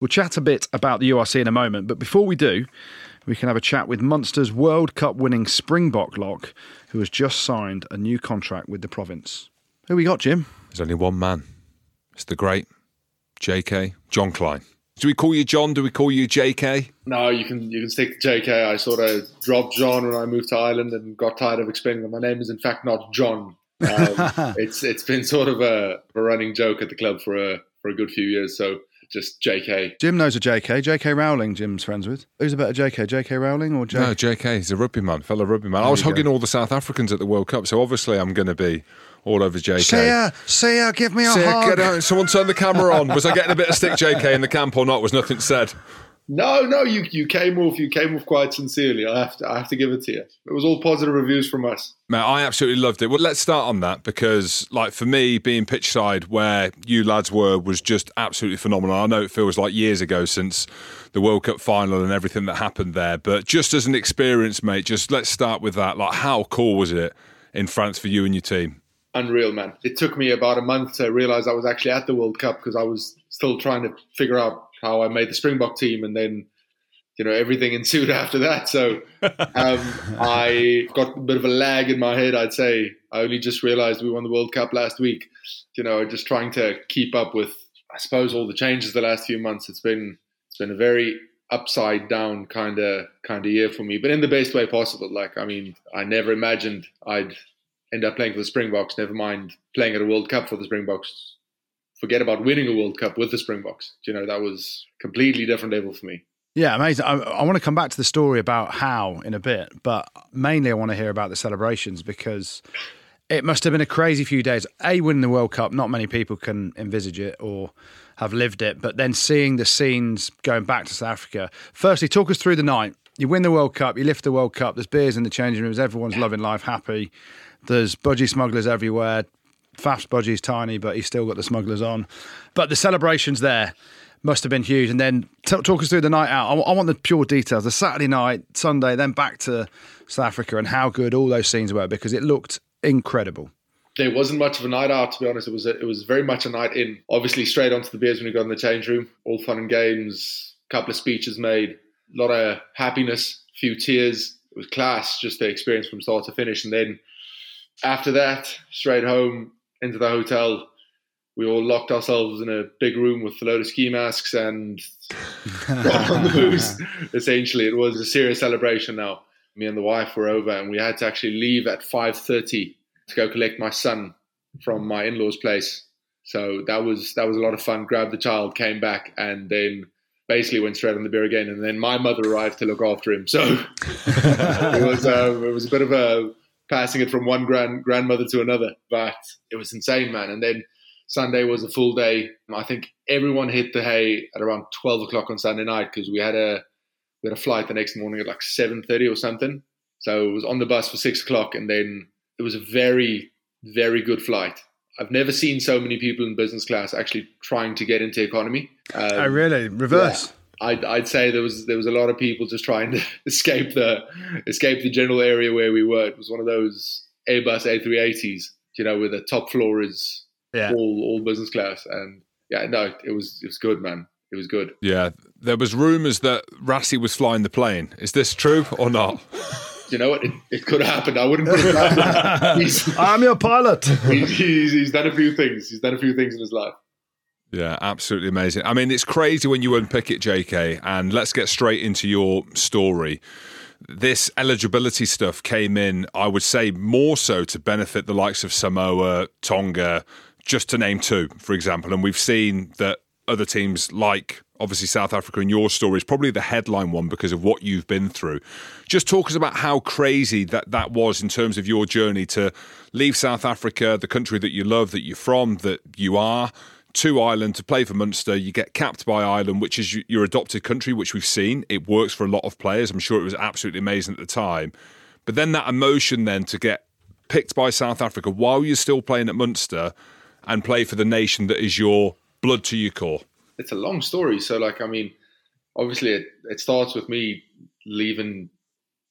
We'll chat a bit about the URC in a moment, but before we do, we can have a chat with Munster's World Cup winning Springbok lock, who has just signed a new contract with the province. Who we got, Jim? There's only one man. It's the great JK, Jean Kleyn. Do we call you John? Do we call you JK? No, you can you can stick to JK. I sort of dropped John when I moved to Ireland and got tired of explaining that my name is in fact not John. Um, it's it's been sort of a, a running joke at the club for a for a good few years. So just JK. Jim knows a JK. JK Rowling, Jim's friends with. Who's a better JK? JK Rowling or JK? No, JK. He's a rugby man, fellow rugby man. I was you go. hugging all the South Africans at the World Cup, so obviously I'm going to be all over JK. See ya, see ya, give me a See ya, hug. get out. Someone turn the camera on. Was I getting a bit of stick JK in the camp or not? Was nothing said. No, no, you you came off you came off quite sincerely. I have to I have to give it to you. It was all positive reviews from us. Man, I absolutely loved it. Well, let's start on that because, like, for me, being pitch side where you lads were was just absolutely phenomenal. I know it feels like years ago since the World Cup final and everything that happened there, but just as an experience, mate, just let's start with that. Like, how cool was it in France for you and your team? Unreal, man. It took me about a month to realize I was actually at the World Cup because I was still trying to figure out how I made the Springbok team, and then you know everything ensued after that. So um, I got a bit of a lag in my head. I'd say I only just realized we won the World Cup last week. You know, just trying to keep up with, I suppose, all the changes the last few months. It's been it's been a very upside down kind of kind of year for me, but in the best way possible. Like, I mean, I never imagined I'd end up playing for the Springboks. Never mind playing at a World Cup for the Springboks. Forget about winning a World Cup with the Springboks. You know, that was completely different level for me. Yeah, amazing. I, I want to come back to the story about how in a bit, but mainly I want to hear about the celebrations because it must have been a crazy few days. A, winning the World Cup, not many people can envisage it or have lived it, but then seeing the scenes going back to South Africa. Firstly, talk us through the night. You win the World Cup, you lift the World Cup, there's beers in the changing rooms, everyone's loving life, happy. There's budgie smugglers everywhere. Faf's budgie's tiny, but he's still got the smugglers on. But the celebrations there must have been huge. And then t- talk us through the night out. I, I want the pure details. The Saturday night, Sunday, then back to South Africa, and how good all those scenes were because it looked incredible. There wasn't much of a night out, to be honest. It was a, it was very much a night in. Obviously, straight onto the beers when we got in the change room. All fun and games. A couple of speeches made. A lot of happiness. few tears. It was class, just the experience from start to finish. And then after that, straight home into the hotel. We all locked ourselves in a big room with a load of ski masks and got on the booze. Essentially, it was a serious celebration. Now, me and the wife were over, and we had to actually leave at five thirty to go collect my son from my in-laws' place. So that was that was a lot of fun. Grabbed the child, came back, and then basically went straight on the beer again. And then my mother arrived to look after him. So it was um, it was a bit of a passing it from one grand grandmother to another, but it was insane, man. And then Sunday was a full day. I think everyone hit the hay at around twelve o'clock on Sunday night because we had a we had a flight the next morning at like seven thirty or something. So it was on the bus for six o'clock, and then it was a very very good flight. I've never seen so many people in business class actually trying to get into economy. Um, oh, really? Reverse. I'd, I'd say there was there was a lot of people just trying to escape the escape the general area where we were. It was one of those Airbus A380s, you know, where the top floor is Yeah. all all business class. And yeah, no, it was it was good, man. It was good. Yeah, there was rumours that Rassie was flying the plane. Is this true or not? You know what? It, it could have happened. I wouldn't put it past him. I'm your pilot. he's, he's, he's done a few things. He's done a few things in his life. Yeah, absolutely amazing. I mean, it's crazy when you unpick it, JK, and let's get straight into your story. this eligibility stuff came in, I would say, more so to benefit the likes of Samoa, Tonga, just to name two, for example. And we've seen that other teams like obviously South Africa in your story is probably the headline one because of what you've been through. Just talk us about how crazy that that was in terms of your journey to leave South Africa, the country that you love, that you're from, that you are, to Ireland to play for Munster. You get capped by Ireland, which is your adopted country, which we've seen. It works for a lot of players. I'm sure it was absolutely amazing at the time. But then that emotion then to get picked by South Africa while you're still playing at Munster and play for the nation that is your blood to your core. It's a long story. So, like, I mean, obviously, it, it starts with me leaving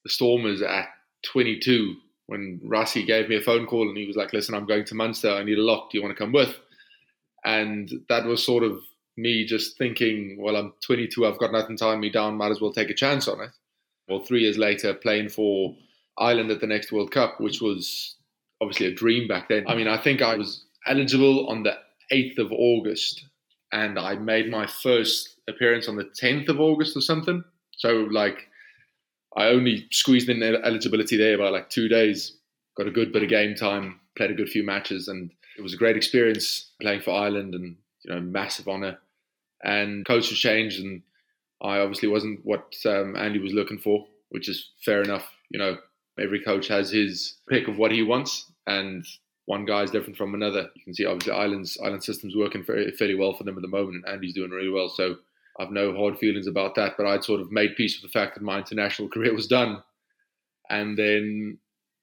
the Stormers at 22 when Rassie gave me a phone call and he was like, "Listen, I'm going to Munster. I need a lock. Do you want to come with?" And that was sort of me just thinking, "Well, I'm 22. I've got nothing tying me down. Might as well take a chance on it." Well, three years later, playing for Ireland at the next World Cup, which was obviously a dream back then. I mean, I think I was eligible on the 8th of August, and I made my first appearance on the 10th of August or something. So, like, I only squeezed in eligibility there by like two days. Got a good bit of game time, played a good few matches, and it was a great experience playing for Ireland and, you know, massive honour. And coaches changed, and I obviously wasn't what um, Andy was looking for, which is fair enough. You know, every coach has his pick of what he wants, and one guy is different from another. You can see obviously Ireland's Ireland system's working fairly, fairly well for them at the moment, and Andy's doing really well. So I've no hard feelings about that. But I'd sort of made peace with the fact that my international career was done. And then,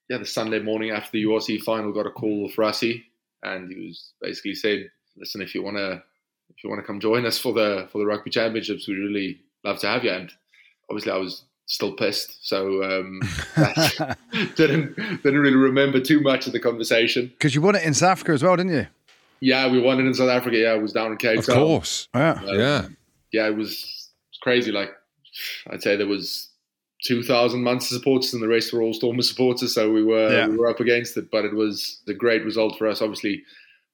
yeah, the Sunday morning after the URC final, got a call of Rassie, and he was basically said, "Listen, if you want to, if you want to come join us for the for the rugby championships, we really love to have you." And obviously, I was still pissed, so um, didn't didn't really remember too much of the conversation. Because you won it in South Africa as well, didn't you? Yeah, we won it in South Africa. Yeah, I was down in Cape Town. Of course. Yeah. Um, Yeah. yeah, it was crazy. Like I'd say there was two thousand Munster supporters, and the rest were all Stormers supporters. So we were Yeah. we were up against it, but it was a great result for us. Obviously,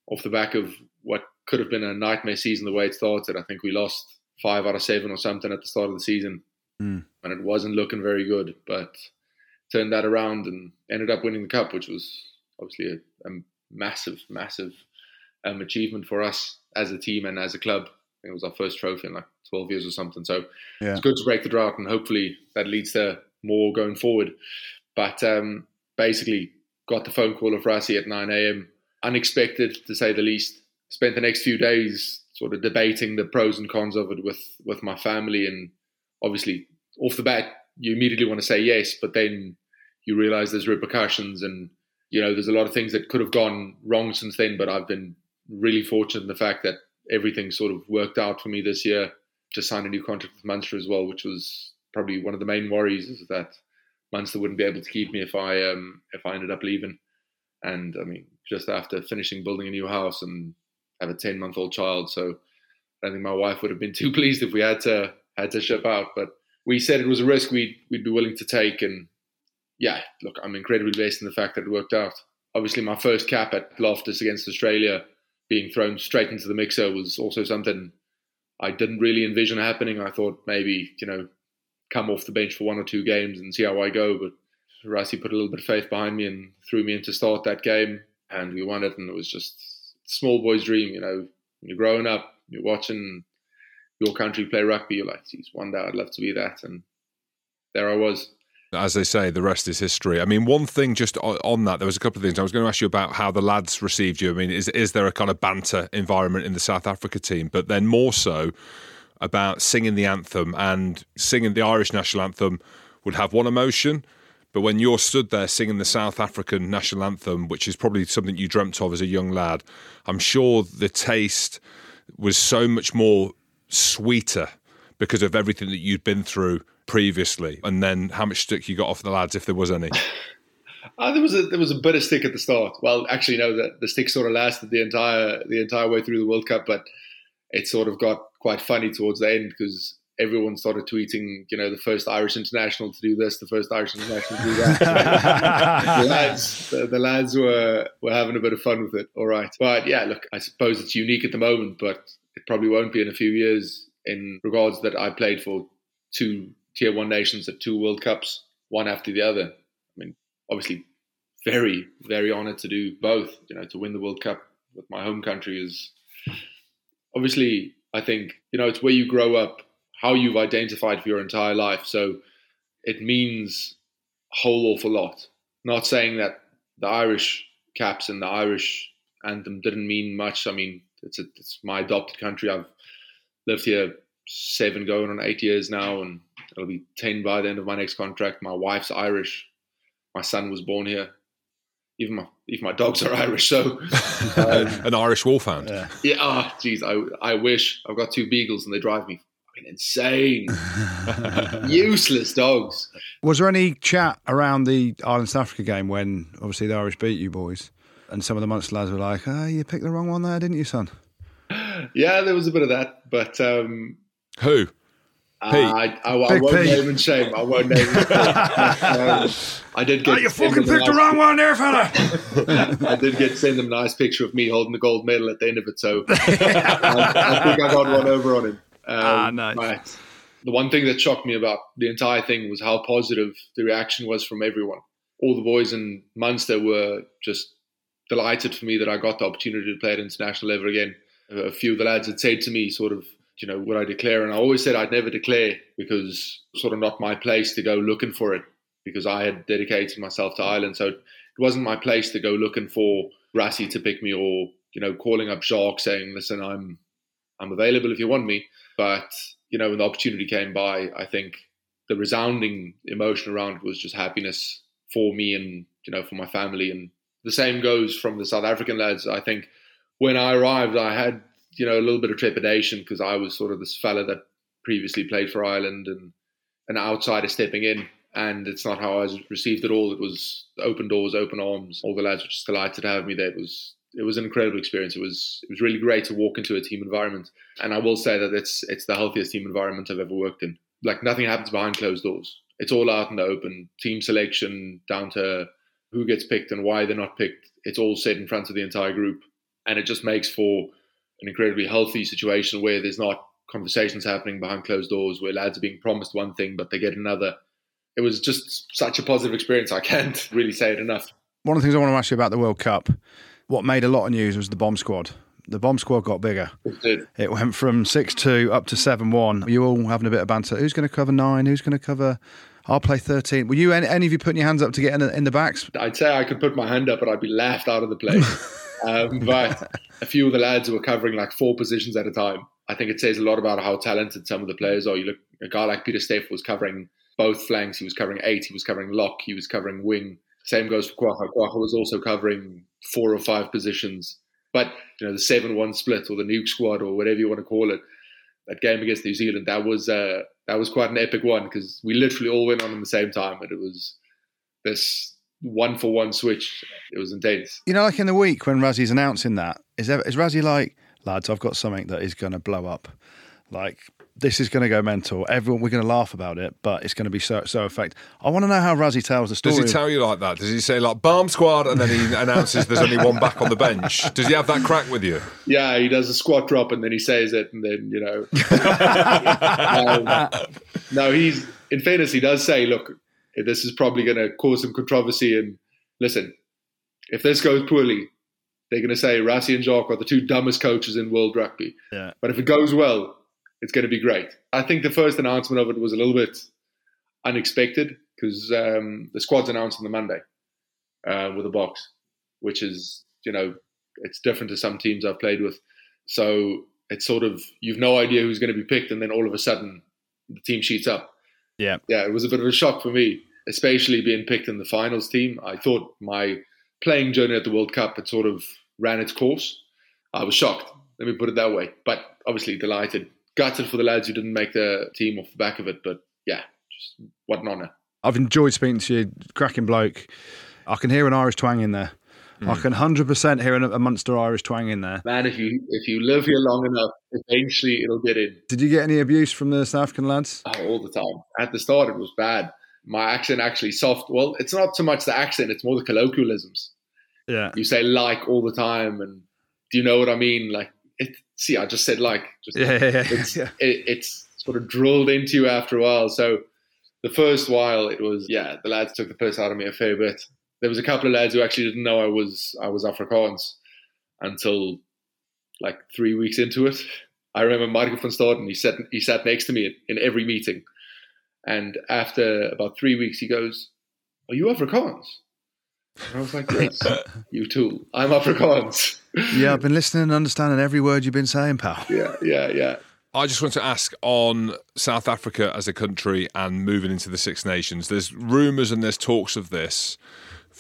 off the back of what could have been a nightmare season, the way it started. I think we lost five out of seven or something at the start of the season, Mm. and it wasn't looking very good. But turned that around and ended up winning the cup, which was obviously a, a massive, massive um, achievement for us as a team and as a club. It was our first trophy in like 12 years or something. So Yeah. it's good to break the drought, and hopefully that leads to more going forward. But um, basically, got the phone call of Rassie at 9 a.m. Unexpected, to say the least. Spent the next few days sort of debating the pros and cons of it with with my family, and obviously, off the bat, you immediately want to say yes, but then you realize there's repercussions, and you know there's a lot of things that could have gone wrong since then. But I've been really fortunate in the fact that everything sort of worked out for me this year. Just signed a new contract with Munster as well, which was probably one of the main worries is that Munster wouldn't be able to keep me if I um, if I ended up leaving. And I mean, just after finishing building a new house and have a ten month old child, so I don't think my wife would have been too pleased if we had to had to ship out. But we said it was a risk we'd we'd be willing to take, and yeah, look, I'm incredibly blessed in the fact that it worked out. Obviously, my first cap at Loftus against Australia being thrown straight into the mixer was also something I didn't really envision happening. I thought maybe, you know, come off the bench for one or two games and see how I go. But Rassie put a little bit of faith behind me and threw me in to start that game. And we won it. And it was just a small boy's dream, you know. You're growing up, you're watching your country play rugby. You're like, geez, one day I'd love to be that. And there I was. As they say, the rest is history. I mean, one thing just on that, there was a couple of things I was going to ask you about how the lads received you. I mean, is is there a kind of banter environment in the South Africa team? But then more so about singing the anthem and singing the Irish national anthem would have one emotion. But when you're stood there singing the South African national anthem, which is probably something you dreamt of as a young lad, I'm sure the taste was so much more sweeter because of everything that you'd been through previously, and then how much stick you got off the lads if there was any. Uh, there was a there was a bit of stick at the start. Well, actually, no, the, the stick sort of lasted the entire the entire way through the World Cup, but it sort of got quite funny towards the end because everyone started tweeting, you know, the first Irish international to do this, the first Irish international to do that. the lads, the, the lads were were having a bit of fun with it. All right, but yeah, look, I suppose it's unique at the moment, but it probably won't be in a few years. In regards that I played for two tier one nations at two World Cups, one after the other. I mean, obviously, very, very honoured to do both. You know, to win the World Cup with my home country is obviously, I think, you know, it's where you grow up, how you've identified for your entire life. So it means a whole awful lot. Not saying that the Irish caps and the Irish anthem didn't mean much. I mean, it's a, it's my adopted country. I've lived here seven going on eight years now, and it'll be ten by the end of my next contract. My wife's Irish. My son was born here. Even my even my dogs are Irish. So um, An Irish wolfhound. Yeah. yeah, oh, geez, I I wish I've got two beagles and they drive me fucking insane. Useless dogs. Was there any chat around the Ireland South Africa game when obviously the Irish beat you boys, and some of the Munster lads were like, "Ah, you picked the wrong one there, didn't you, son?" Yeah, there was a bit of that, but um, Who? I, I, I, I won't P. name and shame. I won't name and shame. um, I did get. Ah, you sent fucking them a picked the wrong one there, fella. I did get send them a nice picture of me holding the gold medal at the end of it, so I, I think I got one over on him. Um, Ah, nice. but the one thing that shocked me about the entire thing was how positive the reaction was from everyone. All the boys in Munster were just delighted for me that I got the opportunity to play at international level again. A few of the lads had said to me, sort of, you know, would I declare? And I always said I'd never declare because sort of not my place to go looking for it because I had dedicated myself to Ireland. So it wasn't my place to go looking for Rassie to pick me or, you know, calling up Jacques saying, listen, I'm I'm available if you want me. But, you know, when the opportunity came by, I think the resounding emotion around it was just happiness for me and, you know, for my family. And the same goes from the South African lads. I think when I arrived, I had, you know, a little bit of trepidation because I was sort of this fella that previously played for Ireland and an outsider stepping in. And it's not how I was received at all. It was open doors, open arms. All the lads were just delighted to have me there. It was it was an incredible experience. It was it was really great to walk into a team environment. And I will say that it's it's the healthiest team environment I've ever worked in. Like nothing happens behind closed doors. It's all out in the open. Team selection down to who gets picked and why they're not picked. It's all said in front of the entire group. And it just makes for an incredibly healthy situation where there's not conversations happening behind closed doors where lads are being promised one thing but they get another. It was just such a positive experience. I can't really say it enough. One of the things I want to ask you about the World Cup, what made a lot of news was the bomb squad. The bomb squad got bigger. It did. It went from 6 2 up to 7 1. You all having a bit of banter. Who's going to cover nine? Who's going to cover? I'll play 13. Were you any, any of you putting your hands up to get in the, in the backs? I'd say I could put my hand up, but I'd be laughed out of the place. um, but a few of the lads were covering like four positions at a time. I think it says a lot about how talented some of the players are. You look, a guy like Pieter-Steph was covering both flanks. He was covering eight. He was covering lock. He was covering wing. Same goes for Kwagga. Kwagga was also covering four or five positions. But you know the seven-one split or the nuke squad or whatever you want to call it, that game against New Zealand that was uh, that was quite an epic one because we literally all went on at the same time and it was this one for one switch. It was intense. You know, like in the week when Rassie's announcing that, is, there, is Rassie like, lads, I've got something that is going to blow up? Like, this is going to go mental. Everyone, we're going to laugh about it, but it's going to be so so effective. I want to know how Rassie tells the story. Does he tell you like that? Does he say like bomb squad and then he announces there's only one back on the bench? Does he have that crack with you? Yeah, he does a squat drop and then he says it, and then you know. um, no, he's in fairness, he does say, "Look, this is probably going to cause some controversy." And listen, if this goes poorly, they're going to say Rassie and Jacques are the two dumbest coaches in world rugby. Yeah. But if it goes well, it's going to be great. I think the first announcement of it was a little bit unexpected because um, the squad's announced on the Monday uh, with a box, which is you know it's different to some teams I've played with. So it's sort of you've no idea who's going to be picked, and then all of a sudden the team sheets up. Yeah. Yeah, it was a bit of a shock for me, especially being picked in the finals team. I thought my playing journey at the World Cup had sort of ran its course. I was shocked. Let me put it that way. But obviously delighted, gutted for the lads who didn't make the team off the back of it. But yeah, just what an honour. I've enjoyed speaking to you, cracking bloke. I can hear an Irish twang in there. I can 100% hear a Munster Irish twang in there. Man, if you if you live here long enough, eventually it'll get in. Did you get any abuse from the South African lads? Oh, all the time. At the start, it was bad. My accent actually soft. Well, it's not so much the accent; it's more the colloquialisms. Yeah. You say like all the time, and do you know what I mean? Like, it, see, I just said like. Just, Yeah, yeah, yeah. It's, yeah. It, it's sort of drilled into you after a while. So the first while it was yeah, the lads took the piss out of me a fair bit. There was a couple of lads who actually didn't know I was I was Afrikaans until like three weeks into it. I remember Michael van Staden, he sat he sat next to me in, in every meeting. And after about three weeks he goes, Are you Afrikaans? And I was like, Yes, you too. I'm Afrikaans. Yeah, I've been listening and understanding every word you've been saying, pal. yeah, yeah, yeah. I just want to ask on South Africa as a country and moving into the Six Nations. There's rumours and there's talks of this.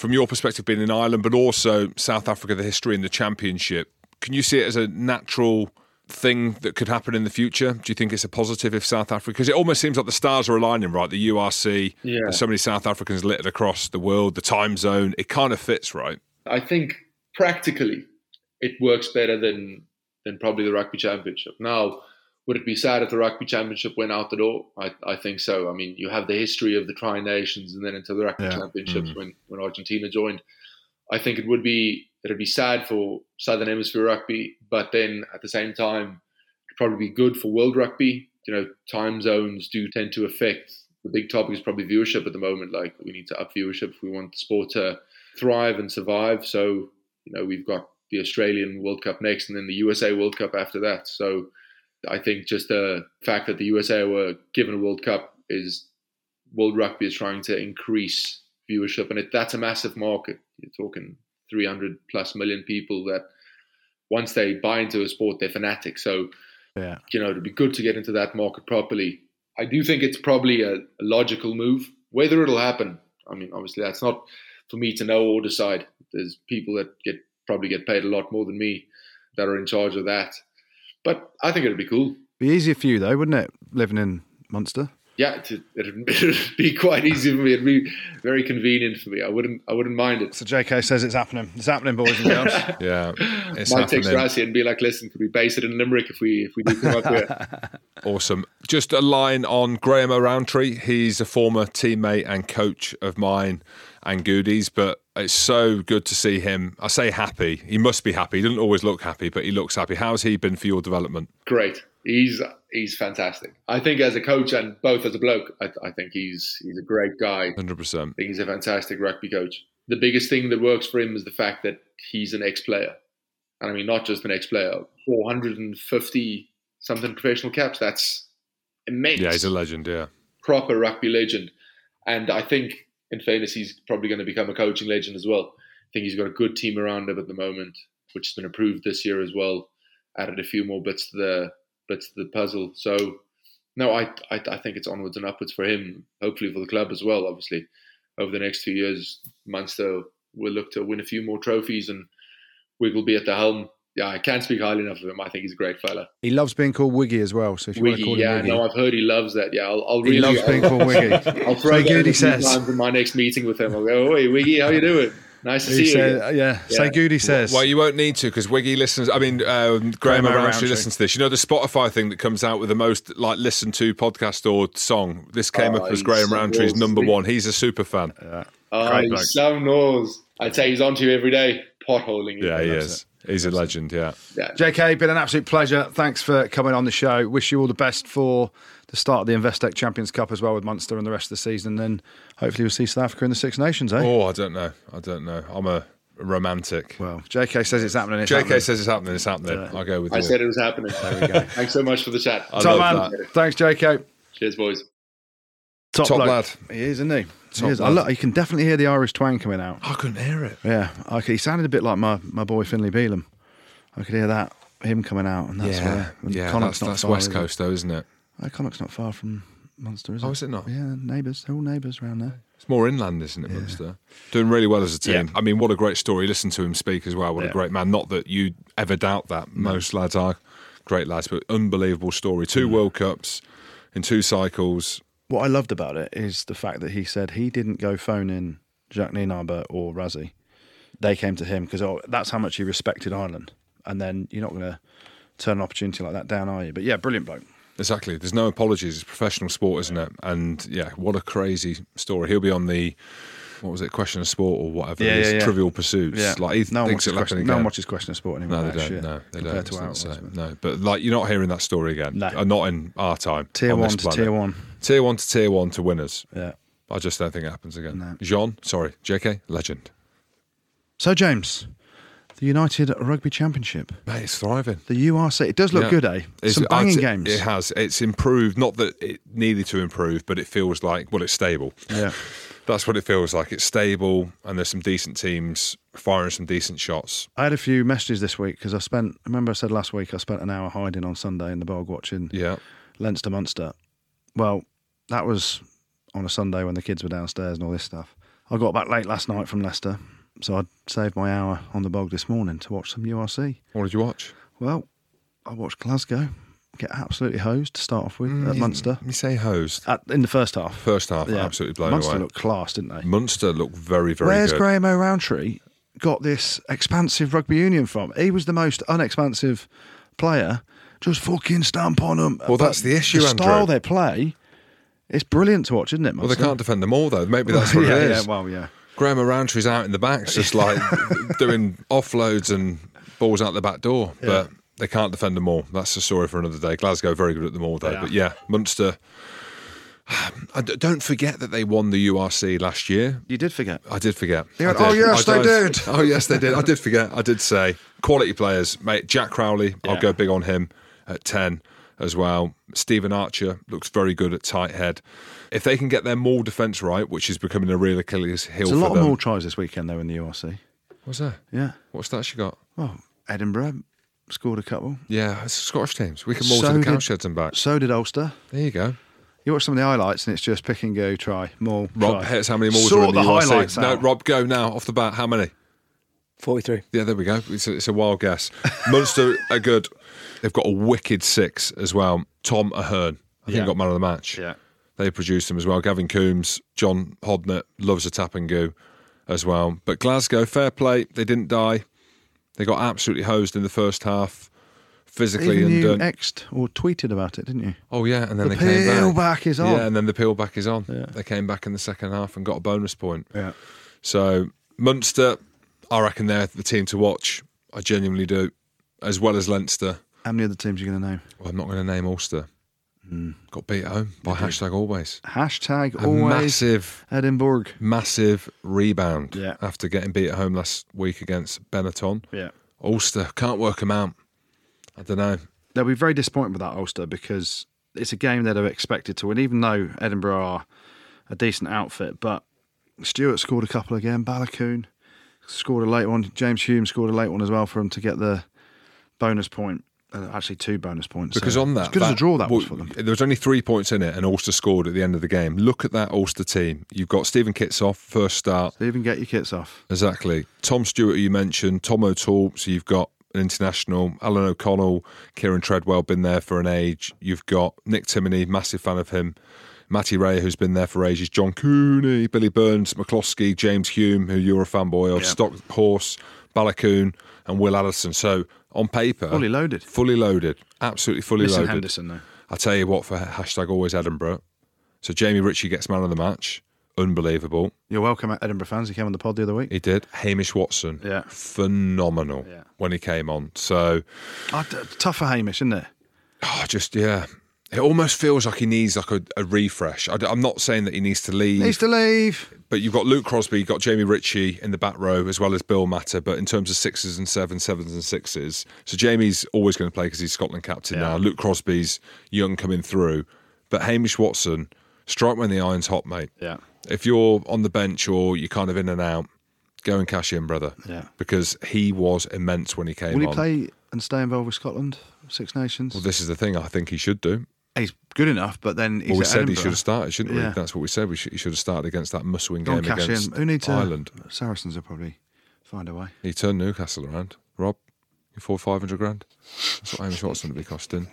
From your perspective, being in Ireland, but also South Africa, the history and the championship, can you see it as a natural thing that could happen in the future? Do you think it's a positive if South Africa? Because it almost seems like the stars are aligning, right? The URC, Yeah. there's so many South Africans littered across the world, the time zone. It kind of fits, right? I think practically it works better than than probably the rugby championship. Now, would it be sad if the rugby championship went out the door? I, I think so. I mean, you have the history of the Tri Nations and then into the rugby Yeah. championships mm. when, when Argentina joined. I think it would be it'd be sad for Southern Hemisphere rugby, but then at the same time, it'd probably be good for world rugby. You know, time zones do tend to affect the big topic is probably viewership at the moment. Like we need to up viewership if we want the sport to thrive and survive. So, you know, we've got the Australian World Cup next and then the USA World Cup after that. So I think just the fact that the USA were given a World Cup is World Rugby is trying to increase viewership and it, that's a massive market. You're talking 300 plus million people that once they buy into a sport, they're fanatics. So, Yeah. you know, it'd be good to get into that market properly. I do think it's probably a, a logical move. Whether it'll happen, I mean, obviously that's not for me to know or decide. There's people that get probably get paid a lot more than me that are in charge of that. But I think it'd be cool. Be easier for you though, wouldn't it? Living in Munster. Yeah, it'd, it'd, it'd be quite easy for me. It'd be very convenient for me. I wouldn't, I wouldn't mind it. So JK says it's happening. It's happening, boys and girls. Yeah, it's Might text happening. Rassie and be like, "Listen, could we base it in Limerick if we if we do come up here?" Awesome. Just a line on Graham O'Rowntree. He's a former teammate and coach of mine and Goody's, but it's so good to see him. I say happy. He must be happy. He doesn't always look happy, but he looks happy. How's he been for your development? Great. He's he's fantastic. I think as a coach and both as a bloke, I, I think he's he's a great guy. 100%. I think he's a fantastic rugby coach. The biggest thing that works for him is the fact that he's an ex-player, and I mean not just an ex-player. 450 something professional caps. That's immense. Yeah, he's a legend, yeah. proper rugby legend. And I think, in fairness, he's probably going to become a coaching legend as well. I think he's got a good team around him at the moment, which has been approved this year as well. Added a few more bits to the bits to the puzzle. So, no, I, I I think it's onwards and upwards for him. Hopefully for the club as well. Obviously, over the next few years, Munster will look to win a few more trophies, and Wig will be at the helm. Yeah, I can't speak highly enough of him. I think he's a great fella. He loves being called Wiggy as well. So if you want to Wiggy, call him yeah, Wiggy, no, I've heard he loves that. Yeah, I'll, I'll he really. loves being I'll- called Wiggy. I'll throw Say that Goody says. times in my next meeting with him. I'll go, "Oi, Wiggy, how you doing? Nice to He see said, you." uh, yeah, say Yeah. Goody says. Well, you won't need to because Wiggy listens. I mean, um, Graham Graham O'Rowntree O'Rowntree. listens to this. You know the Spotify thing that comes out with the most like listened to podcast or song. This came Oh, up as Graham so Rowntree's number one. He's a super fan. Oh, Great he's so knows. I'd say he's on to you every day, potholing. Yeah, he Loves is. He's a legend. Yeah. Yeah. JK, been an absolute pleasure. Thanks for coming on the show. Wish you all the best for the start of the Investec Champions Cup as well with Munster and the rest of the season. And Then hopefully we'll see South Africa in the Six Nations, eh? Oh, I don't know. I don't know. I'm a romantic. Well, JK says it's happening. It's JK happening. says it's happening. It's happening. I'll go with I you. said it was happening. There we go. Thanks so much for the chat. I Top love man. that. Thanks, JK. Cheers, boys. Top, Top lad. He is, isn't he? Top he is. I lad. look, you can definitely hear the Irish twang coming out. I couldn't hear it. Yeah, I could, he sounded a bit like my, my boy Finlay Bealham. I could hear that him coming out, and that's yeah, where and yeah. Connacht's That's, not that's far, West is? Coast, though, isn't it? Oh, Connacht's not far from Munster, is it? Oh, is it not? Yeah, neighbours. They're all neighbours around there. It's more inland, isn't it, Munster? Doing really well as a team. I mean, what a great story. Listen to him speak as well. What Yeah. a great man. Not that you ever doubt that. Most lads are great lads, but unbelievable story. Two Mm. World Cups in two cycles. What I loved about it is the fact that he said he didn't go phone in Jacques Nienaber or Rassie. They came to him because oh, that's how much he respected Ireland. And then you're not going to turn an opportunity like that down, are you? But yeah, brilliant bloke. Exactly. There's no apologies. It's professional sport, isn't it? And yeah, what a crazy story. He'll be on the what was it, Question of Sport or whatever Yeah, yeah, yeah. Trivial Pursuits. Yeah. Like he no one thinks happen question, no one watches question of sport anymore. No, they don't. No, they don't. to It's not the same. but- No, but like you're not hearing that story again. No. Uh, not in our time. Tier on one to planet. tier one. Tier one to tier one to winners. Yeah. I just don't think it happens again. No. Jean, sorry, JK, legend. So James, the United Rugby Championship, Mate, it's thriving. the URC. It does look Yeah. good, eh? It's- Some banging games. It has. It's improved. Not that it needed to improve, but it feels like well, it's stable. Yeah. That's what it feels like. It's stable, and there's some decent teams firing some decent shots. I had a few messages this week because I spent. Remember, I said last week I spent an hour hiding on Sunday in the bog watching Yeah, Leinster Munster. Well, that was on a Sunday when the kids were downstairs and all this stuff. I got back late last night from Leicester, so I saved my hour on the bog this morning to watch some URC. what did you watch? Well, I watched Glasgow get absolutely hosed to start off with at mm. Munster You say hosed. at, in the first half. First half, absolutely blown Munster away. looked class, didn't they? Munster looked very, very Where's good. Graham O'Rowntree got this expansive rugby union from? He was the most unexpansive player. Just fucking stamp on them. Well, that's the issue, The style Andrew. they play, it's brilliant to watch, isn't it? well, they can't defend them all though. Maybe that's what yeah, it is. Yeah, well, yeah. Graham Rowntree's out in the back, just like doing offloads and balls out the back door, but they can't defend them all. That's a story for another day. Glasgow very good at them all though, They are. but yeah, Munster. I d- don't forget that they won the URC last year. You did forget. I did forget. Yeah, I did. oh, yes, I they did. Oh yes, they did. I did forget. I did say quality players, mate. Jack Crowley, I'll go big on him at ten as well. Stephen Archer looks very good at tight head. If they can get their maul defence right, which is becoming a real Achilles heel There's a for lot them. more tries this weekend, though, in the URC. What's that? Yeah. What's that she got? Well, Edinburgh scored a couple. Yeah, it's Scottish teams. We can maul So to the did- cowsheds and back. So did Ulster. There you go. You watch some of the highlights, and it's just pick and go, try, more. Rob, try. here's how many mauls Sort are in the, the URC. highlights No. Rob, go now off the bat. How many? 43. Yeah, there we go. It's a, it's a wild guess. Munster are good. They've got a wicked six as well. Tom Ahern, I think, Yeah. got man of the match. Yeah. They produced them as well. Gavin Coombs, John Hodnett loves a tap and go as well. But Glasgow, fair play. They didn't die. They got absolutely hosed in the first half, physically Even and you uh, exed or tweeted about it, didn't you? oh yeah, and then The they came back. peel back is on. Yeah, and then the peel back is on. Yeah. They came back in the second half and got a bonus point. Yeah. So Munster, I reckon they're the team to watch. I genuinely do, as well as Leinster. How many other teams are you going to name? Well, I'm not going to name Ulster. Hmm. Got beat at home by hashtag always. Hashtag A always massive, Edinburgh. massive rebound Yeah. after getting beat at home last week against Benetton. Yeah. Ulster can't work them out. I don't know. They'll be very disappointed with that Ulster because it's a game they'd have expected to win, even though Edinburgh are a decent outfit. But Stewart scored a couple again. Baloucoune scored a late one. James Hume scored a late one as well for him to get the bonus point. Uh, actually, two bonus points. Because on that, as good as a draw that was for them. There was only three points in it, and Ulster scored at the end of the game. Look at that Ulster team. You've got Steven Kitshoff, first start. Even get your kits off. Exactly. Tom Stewart, you mentioned, Tom O'Toole. So you've got an international, Alan O'Connell, Kieran Treadwell, been there for an age. You've got Nick Timoney, massive fan of him. Matty Rea, who's been there for ages. John Cooney, Billy Burns, McCloskey, James Hume, who you're a fanboy of. Stock Horse, Baloucoune, and Will Addison. So on paper, Fully loaded. fully loaded, absolutely fully Missing loaded. Henderson though. I tell you what, for hashtag always Edinburgh. So Jamie Ritchie gets man of the match. Unbelievable. You're welcome, Edinburgh fans. He came on the pod the other week. He did. Hamish Watson. Yeah. Phenomenal Yeah. when he came on. So, Oh, tough for Hamish, isn't it? oh, just, yeah. It almost feels like he needs like a, a refresh. I, am not saying that he needs to leave, Needs to leave. But you've got Luke Crosbie, you've got Jamie Ritchie in the back row, as well as Bill Mata. But in terms of sixes and sevens, sevens and sixes, so Jamie's always going to play because he's Scotland captain Yeah. now. Luke Crosbie's young coming through. But Hamish Watson, strike when the iron's hot, mate. Yeah. if you're on the bench or you're kind of in and out, go and cash in, brother. Yeah. Because he was immense when he came Will he on. play and stay involved with Scotland? Six Nations. Well, this is the thing. I think he should do. He's good enough, but then he's well, we said he should have started, shouldn't we? Yeah. That's what we said. We should, he should have started against that must-win game against in. Who needs to? Ireland. Saracens will probably find a way. He turned Newcastle around. Rob, you four five hundred grand. That's what Hamish Watson would be costing.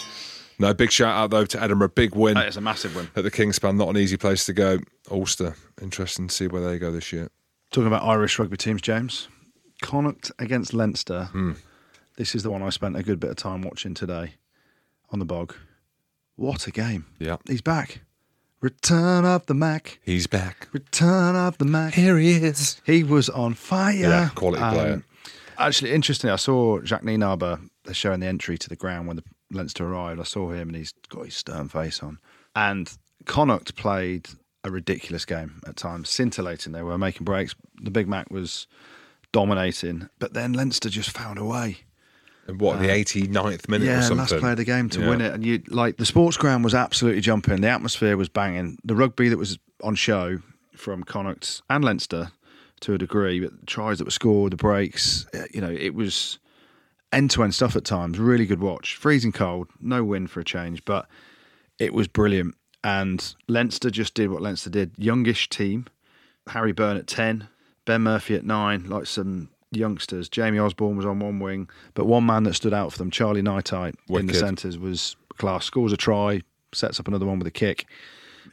No, big shout out though to Edinburgh. Big win That is a massive win. at the Kingspan. Not an easy place to go. Ulster. Interesting to see where they go this year. Talking about Irish rugby teams, James. Connacht against Leinster. Hmm. This is the one I spent a good bit of time watching today on the bog. What a game. Yeah. He's back. Return of the Mac. He's back. Return of the Mac. Here he is. He was on fire. Yeah, quality um, player. Actually, interestingly, I saw Jacques Nienaber showing the entry to the ground when the Leinster arrived. I saw him and he's got his stern face on. And Connacht played a ridiculous game at times, scintillating. They were making breaks. The Big Mac was dominating, but then Leinster just found a way. What, the 89th minute or Yeah, something? last play of the game to Yeah. win it, and you like the sports ground was absolutely jumping. The atmosphere was banging. The rugby that was on show from Connacht and Leinster to a degree, but the tries that were scored, the breaks, eh, you know, it was end to end stuff at times. Really good watch. Freezing cold, no wind for a change, but it was brilliant. And Leinster just did what Leinster did. Youngish team, Harry Byrne at ten, Ben Murphy at nine, like some youngsters. Jamie Osborne was on one wing, but one man that stood out for them, Charlie Ngatai in the centres, was class. Scores a try, sets up another one with a kick.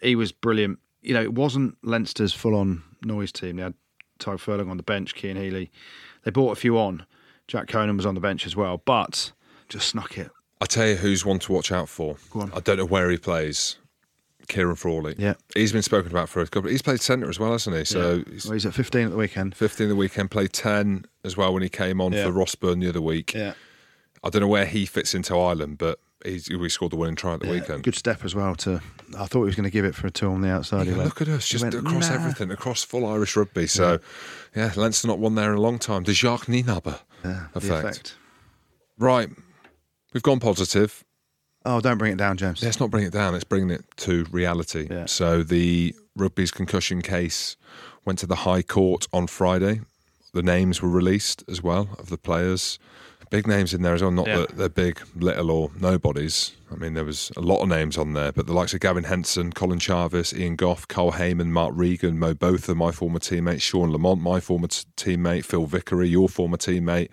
He was brilliant. You know, it wasn't Leinster's full on noise team. They had Tadhg Furlong on the bench, Cian Healy. They brought a few on. Jack Conan was on the bench as well, but just snuck it. I tell you who's one to watch out for. Go on. I don't know where he plays. Ciarán Frawley. Yeah. He's been spoken about for a couple. He's played centre as well, hasn't he? So he's Well, he's at 15 at the weekend. 15 the weekend, played 10 as well when he came on Yeah. for Ross Byrne the other week. Yeah. I don't know where he fits into Ireland, but he's, we scored the winning try at the weekend. Good step as well. To I thought he was going to give it for a two on the outside. Yeah, look at us, just went, across "Nah." everything, across full Irish rugby. So, yeah, Leinster not won there in a long time. The Jacques Nienaber Yeah, effect. effect. Right, we've gone positive. Oh, don't bring it down, James. Let's not bring it down. Let's bring it to reality. Yeah. So the rugby's concussion case went to the High Court on Friday. The names were released as well of the players. Big names in there as well. Not Yeah. that they're big, little, or nobodies. I mean, there was a lot of names on there, but the likes of Gavin Henson, Colin Charvis, Ian Gough, Carl Hayman, Mark Regan, Mo Botha, my former teammate, Sean Lamont, my former t- teammate, Phil Vickery, your former teammate,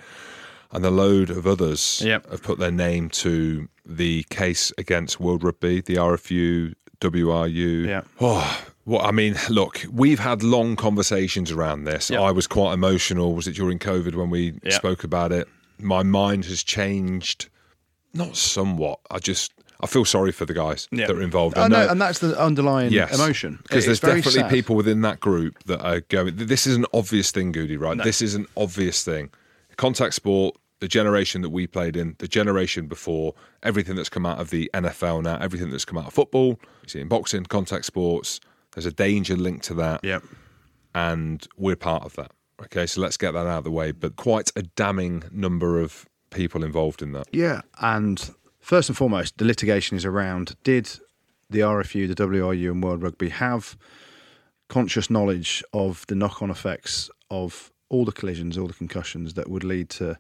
and a load of others Yep. have put their name to the case against World Rugby, the RFU, WRU. Yeah. Oh, well, I mean, look, we've had long conversations around this. Yep. I was quite emotional. Was it during COVID when we Yep. spoke about it? My mind has changed, not somewhat. I just, I feel sorry for the guys Yeah. that are involved. I I know, know- and that's the underlying Yes. emotion. Because there's very definitely sad. people within that group that are going, this is an obvious thing, Goody, right? This is an obvious thing. Contact sport, the generation that we played in, the generation before, everything that's come out of the NFL now, everything that's come out of football, you see in boxing, contact sports, there's a danger linked to that. Yep. And we're part of that. Okay, so let's get that out of the way. But quite a damning number of people involved in that. Yeah, and first and foremost, the litigation is around did the RFU, the WRU, and World Rugby have conscious knowledge of the knock on effects of all the collisions, all the concussions that would lead to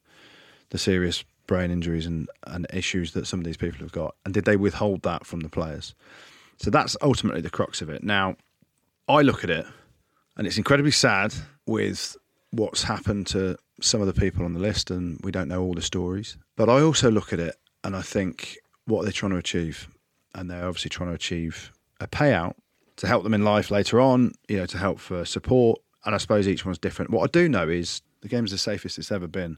the serious brain injuries and, and issues that some of these people have got? And did they withhold that from the players? So that's ultimately the crux of it. Now, I look at it and it's incredibly sad with what's happened to some of the people on the list, and we don't know all the stories. But I also look at it and I think what they're trying to achieve, and they're obviously trying to achieve a payout to help them in life later on, you know, to help for support. And I suppose each one's different. What I do know is the game's the safest it's ever been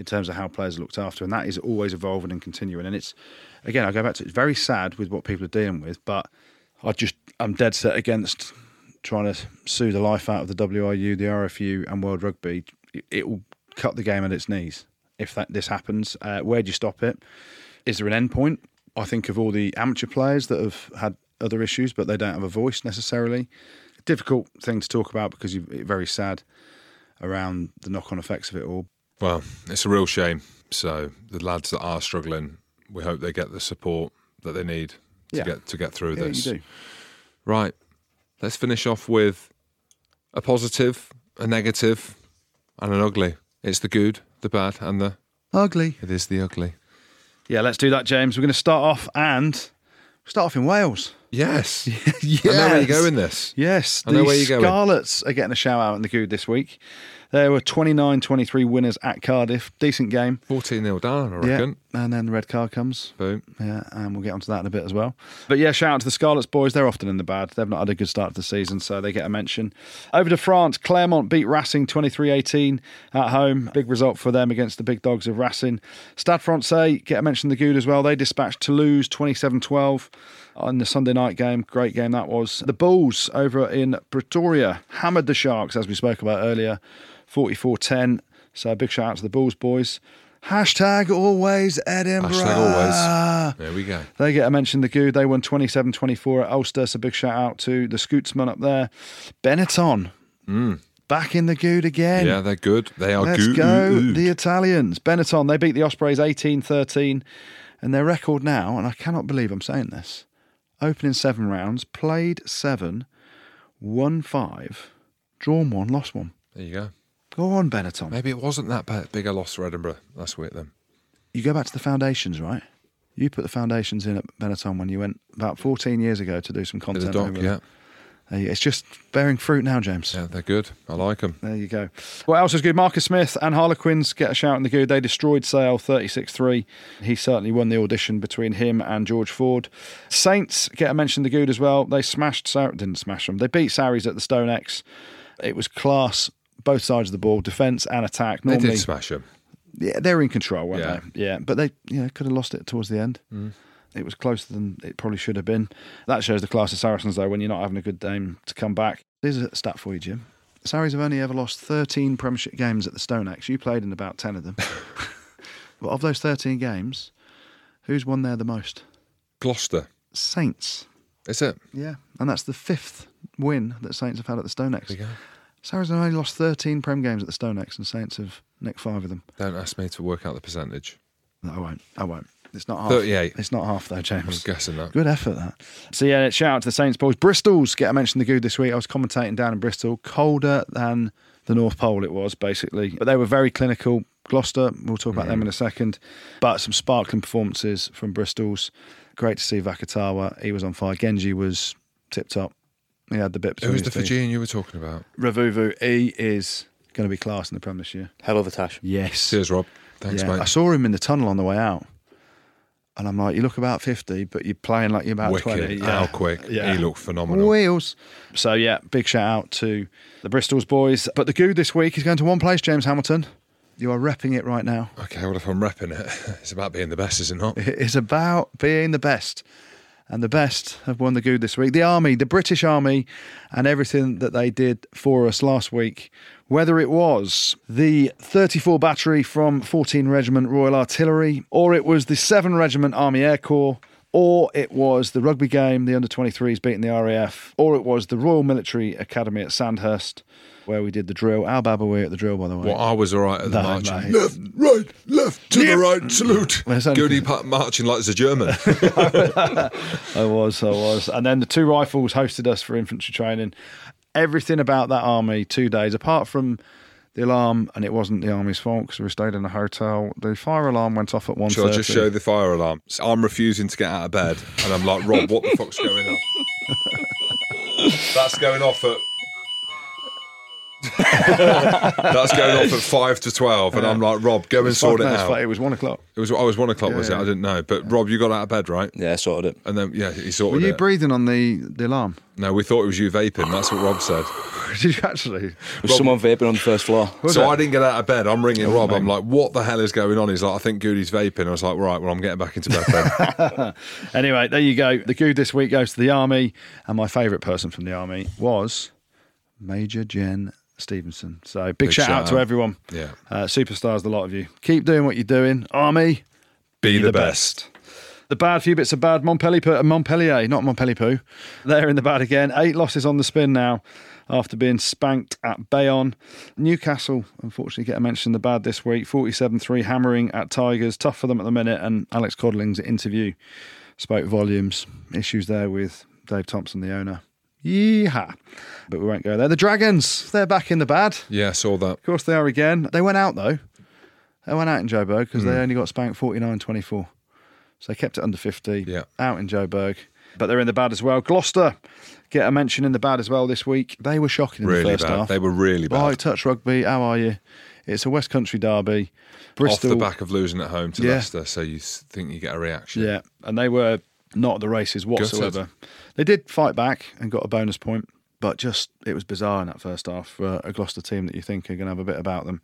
in terms of how players are looked after, and that is always evolving and continuing. And it's again, I go back to it's very sad with what people are dealing with, but I just I'm dead set against trying to sue the life out of the WRU, the RFU, and World Rugby. It- will cut the game at its knees if that this happens. Uh, where do you stop it? Is there an end point? I think of all the amateur players that have had other issues, but they don't have a voice necessarily. Difficult thing to talk about because you, it's very sad around the knock-on effects of it all. Well, it's a real shame. So the lads that are struggling, we hope they get the support that they need to Yeah. get to get through Yeah, this. Right. Let's finish off with a positive, a negative, and an ugly. It's the good, the bad, and the Ugly. it is the ugly. Yeah, let's do that, James. We're going to start off and start off in Wales. Yes. yes. I know where you go in this. Yes, I know the where you're going. Scarlets are getting a shout out in the good this week. There were 29 23 winners at Cardiff. Decent game. 14 0 down, I reckon. Yeah. And then the red card comes. Boom. Yeah, and we'll get onto that in a bit as well. But yeah, shout out to the Scarlets boys. They're often in the bad. They've not had a good start to the season, so they get a mention. Over to France, Clermont beat Racing 23 18 at home. Big result for them against the big dogs of Racing. Stade Francais get a mention the good as well. They dispatched Toulouse 27 12. On the Sunday night game. Great game that was. The Bulls over in Pretoria hammered the Sharks, as we spoke about earlier, 44 10. So big shout out to the Bulls boys. Hashtag always Edinburgh. Hashtag always. There we go. They get a mention, the Good. They won 27 24 at Ulster. So big shout out to the Scootsman up there. Benetton. Hmm. Back in the Good again. Yeah, they're good. They are Let's good. go, the Italians. Benetton, they beat the Ospreys 18 13. And their record now, and I cannot believe I'm saying this, opening seven rounds, played seven, won five, drawn one, lost one. There you go. Go on, Benetton. Maybe it wasn't that bad, big a loss for Edinburgh last week then. You go back to the foundations, right? You put the foundations in at Benetton when you went about 14 years ago to do some content. doc, yeah. There. There you- It's just bearing fruit now, James. Yeah, they're good. I like them. There you go. What else is good? Marcus Smith and Harlequins get a shout in the good. They destroyed Sale 36 3. He certainly won the audition between him and George Ford. Saints get a mention in the good as well. They smashed, Sar- didn't smash them. They beat Saris at the StoneX. It was class, both sides of the ball, defence and attack. They Normally, did smash them. yeah, they were in control, weren't Yeah. they? Yeah, but they you know could have lost it towards the end. Mm. It was closer than it probably should have been. That shows the class of Saracens, though, when you're not having a good game to come back. Here's a stat for you, Jim. Saris have only ever lost 13 Premiership games at the StoneX. You played in about 10 of them. but of those 13 games, who's won there the most? Gloucester. Saints. Is it? Yeah, and that's the fifth win that Saints have had at the StoneX. There you go. Saris have only lost 13 Prem games at the StoneX, and Saints have nicked five of them. Don't ask me to work out the percentage. No, I won't. I won't. It's not half. 38. It's not half though, James. I James. was guessing that. Good effort, that. So, yeah, shout out to the Saints boys. Bristol's get a mention in the good this week. I was commentating down in Bristol. Colder than the North Pole, it was, basically. But they were very clinical. Gloucester, we'll talk about them in a second. But some sparkling performances from Bristol's. Great to see Vakatawa. He was on fire. Genge was tip top. He had the bit Who between was his the teeth. Fijian you were talking about? Ravouvou. He is going to be class in the Prem this year. Hell of a tash. Yes. Cheers, Rob. Thanks, Yeah, mate. I saw him in the tunnel on the way out. And I'm like, you look about 50, but you're playing like you're about Wicked. 20. How quick. Yeah. He looked phenomenal. Wheels. So, yeah, big shout out to the Bristols boys. But the Goo this week is going to one place, James Hamilton. You are repping it right now. Okay, well, if I'm repping it, it's about being the best, is it not? It is about being the best. And the best have won the good this week. The Army, the British Army, and everything that they did for us last week. Whether it was the 34 Battery from 14 Regiment Royal Artillery, or it was the 7 Regiment Army Air Corps, or it was the rugby game, the under 23s beating the RAF, or it was the Royal Military Academy at Sandhurst, where we did the drill. Al Babawi at the drill, by the way. Well, I was all right at the No, marching. mate. Left, right, left, to the right, salute. Well, it's only- Goody pa- marching like it's a German. I was, I was. And then the two rifles hosted us for infantry training. Everything about that army, two days, apart from the alarm, and it wasn't the army's fault because we stayed in a hotel. The fire alarm went off at one Shall I just show the fire alarm? So I'm refusing to get out of bed, and I'm like, Rob, what the fuck's going on? That's going off at. That's going off at five to twelve, and I'm like, Rob, go and sort it out. It was one o'clock. It was. Oh, I was one o'clock, was it? I didn't know. But Rob, you got out of bed, right? Yeah, sorted it. And then yeah, he Were sorted you it. breathing on the, the alarm? no, we thought it was you vaping. That's what Rob said. Did you actually? Was someone vaping on the first floor? so it? I didn't get out of bed. I'm ringing Rob. I'm like, what the hell is going on? He's like, I think Goody's vaping. I was like, right, well, I'm getting back into bed then. Anyway, there you go. The good this week goes to the army, and my favourite person from the army was Major Jen Stevenson. So big, Big shout, shout out to everyone. Yeah. Uh, superstars, the lot of you. Keep doing what you're doing. Army, Be the, best. The bad few bits of bad. Montpellier, Montpellier, not Montpellier. They're in the bad again. Eight losses on the spin now after being spanked at Bayonne. Newcastle, unfortunately, get a mention in the bad this week. 47 3 hammering at Tigers. Tough for them at the minute. And Alex Codling's interview spoke volumes. Issues there with Dave Thompson, the owner. Yeehaw. But we won't go there. The Dragons, they're back in the bad. Yeah, saw that. Of course they are again. They went out though. They went out in Joburg because they hmm. only got spanked 49-24. So they kept it under 50. Yeah. Out in Joburg. But they're in the bad as well. Gloucester get a mention in the bad as well this week. They were shocking in Really the first bad. half. They were really bad. Right, touch rugby. How are you? It's a West Country derby. Bristol. Off the back of losing at home to Yeah. Leicester, so you think you get a reaction. Yeah, and they were not the races whatsoever. They did fight back and got a bonus point. but just it was bizarre in that first half for a Gloucester team that you think are going to have a bit about them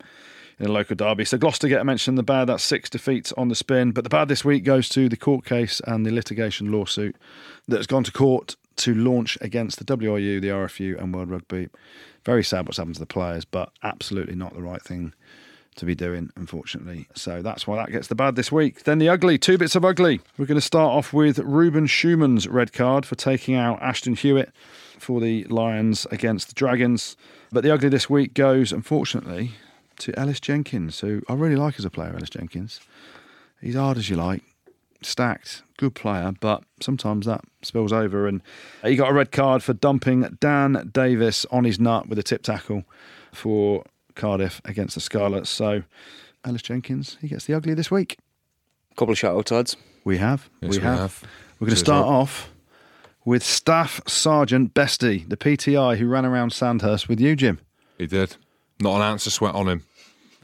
in a local derby. So Gloucester get a mention in the bad. That's six defeats on the spin. But the bad this week goes to the court case and the litigation lawsuit that has gone to court to launch against the WRU, the RFU, and World Rugby. Very sad what's happened to the players, but absolutely not the right thing to be doing, unfortunately. So that's why that gets the bad this week. Then the ugly, two bits of ugly. We're going to start off with Ruben Schumann's red card for taking out Ashton Hewitt for the Lions against the Dragons. But the ugly this week goes, unfortunately, to Ellis Jenkins, who I really like as a player, Ellis Jenkins. He's hard as you like, stacked, good player, but sometimes that spills over. And he got a red card for dumping Dan Davis on his nut with a tip tackle for Cardiff against the Scarlets. So Ellis Jenkins, he gets the ugly this week. A couple of shout outs, lads. We have. Yes, we, we have. have. We're going to start off with Staff Sergeant Bestie, the PTI who ran around Sandhurst with you, Jim. He did. Not an ounce of sweat on him.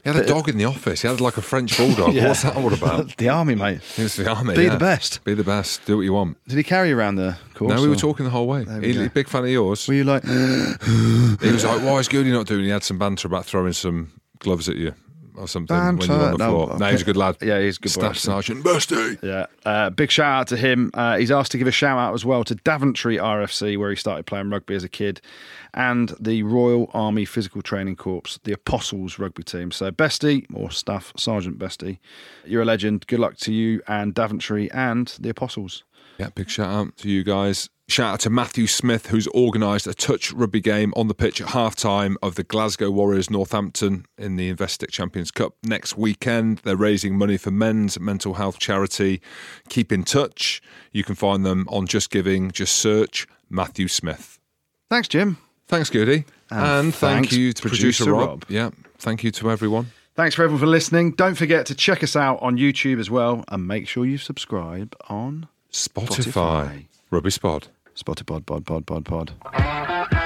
He had a dog in the office. He had like a French bulldog. Yeah. What's that all about? the army, mate. It's the army. Be yeah. the best. Be the best. Do what you want. Did he carry around the course? no, we were talking the whole way. He, go. big fan of yours. Were you like, He was like, "Why is Goody not doing?" He had some banter about throwing some gloves at you or something when you were on the Banter? floor. No, No, he's a good lad. Yeah, he's a good boy, Staff actually. Sergeant Busty. Yeah. Uh, big shout out to him. Uh, he's asked to give a shout out as well to Daventry RFC, where he started playing rugby as a kid, and the Royal Army Physical Training Corps, the Apostles rugby team. So, Bestie, or Staff Sergeant Bestie, you're a legend. Good luck to you and Daventry and the Apostles. Yeah, big shout out to you guys. Shout out to Matthew Smith, who's organised a touch rugby game on the pitch at half time of the Glasgow Warriors Northampton in the Investec Champions Cup next weekend. They're raising money for men's mental health charity. Keep in touch. You can find them on Just Giving. Just search Matthew Smith. Thanks, Jim. Thanks, Goody. And And, thank you to producer, producer Rob. Rob. Yeah, thank you to everyone. Thanks for everyone for listening. Don't forget to check us out on YouTube as well, and make sure you subscribe on Spotify. Spotify. Rubbish Pod. Spotify, pod, pod, pod, pod, pod.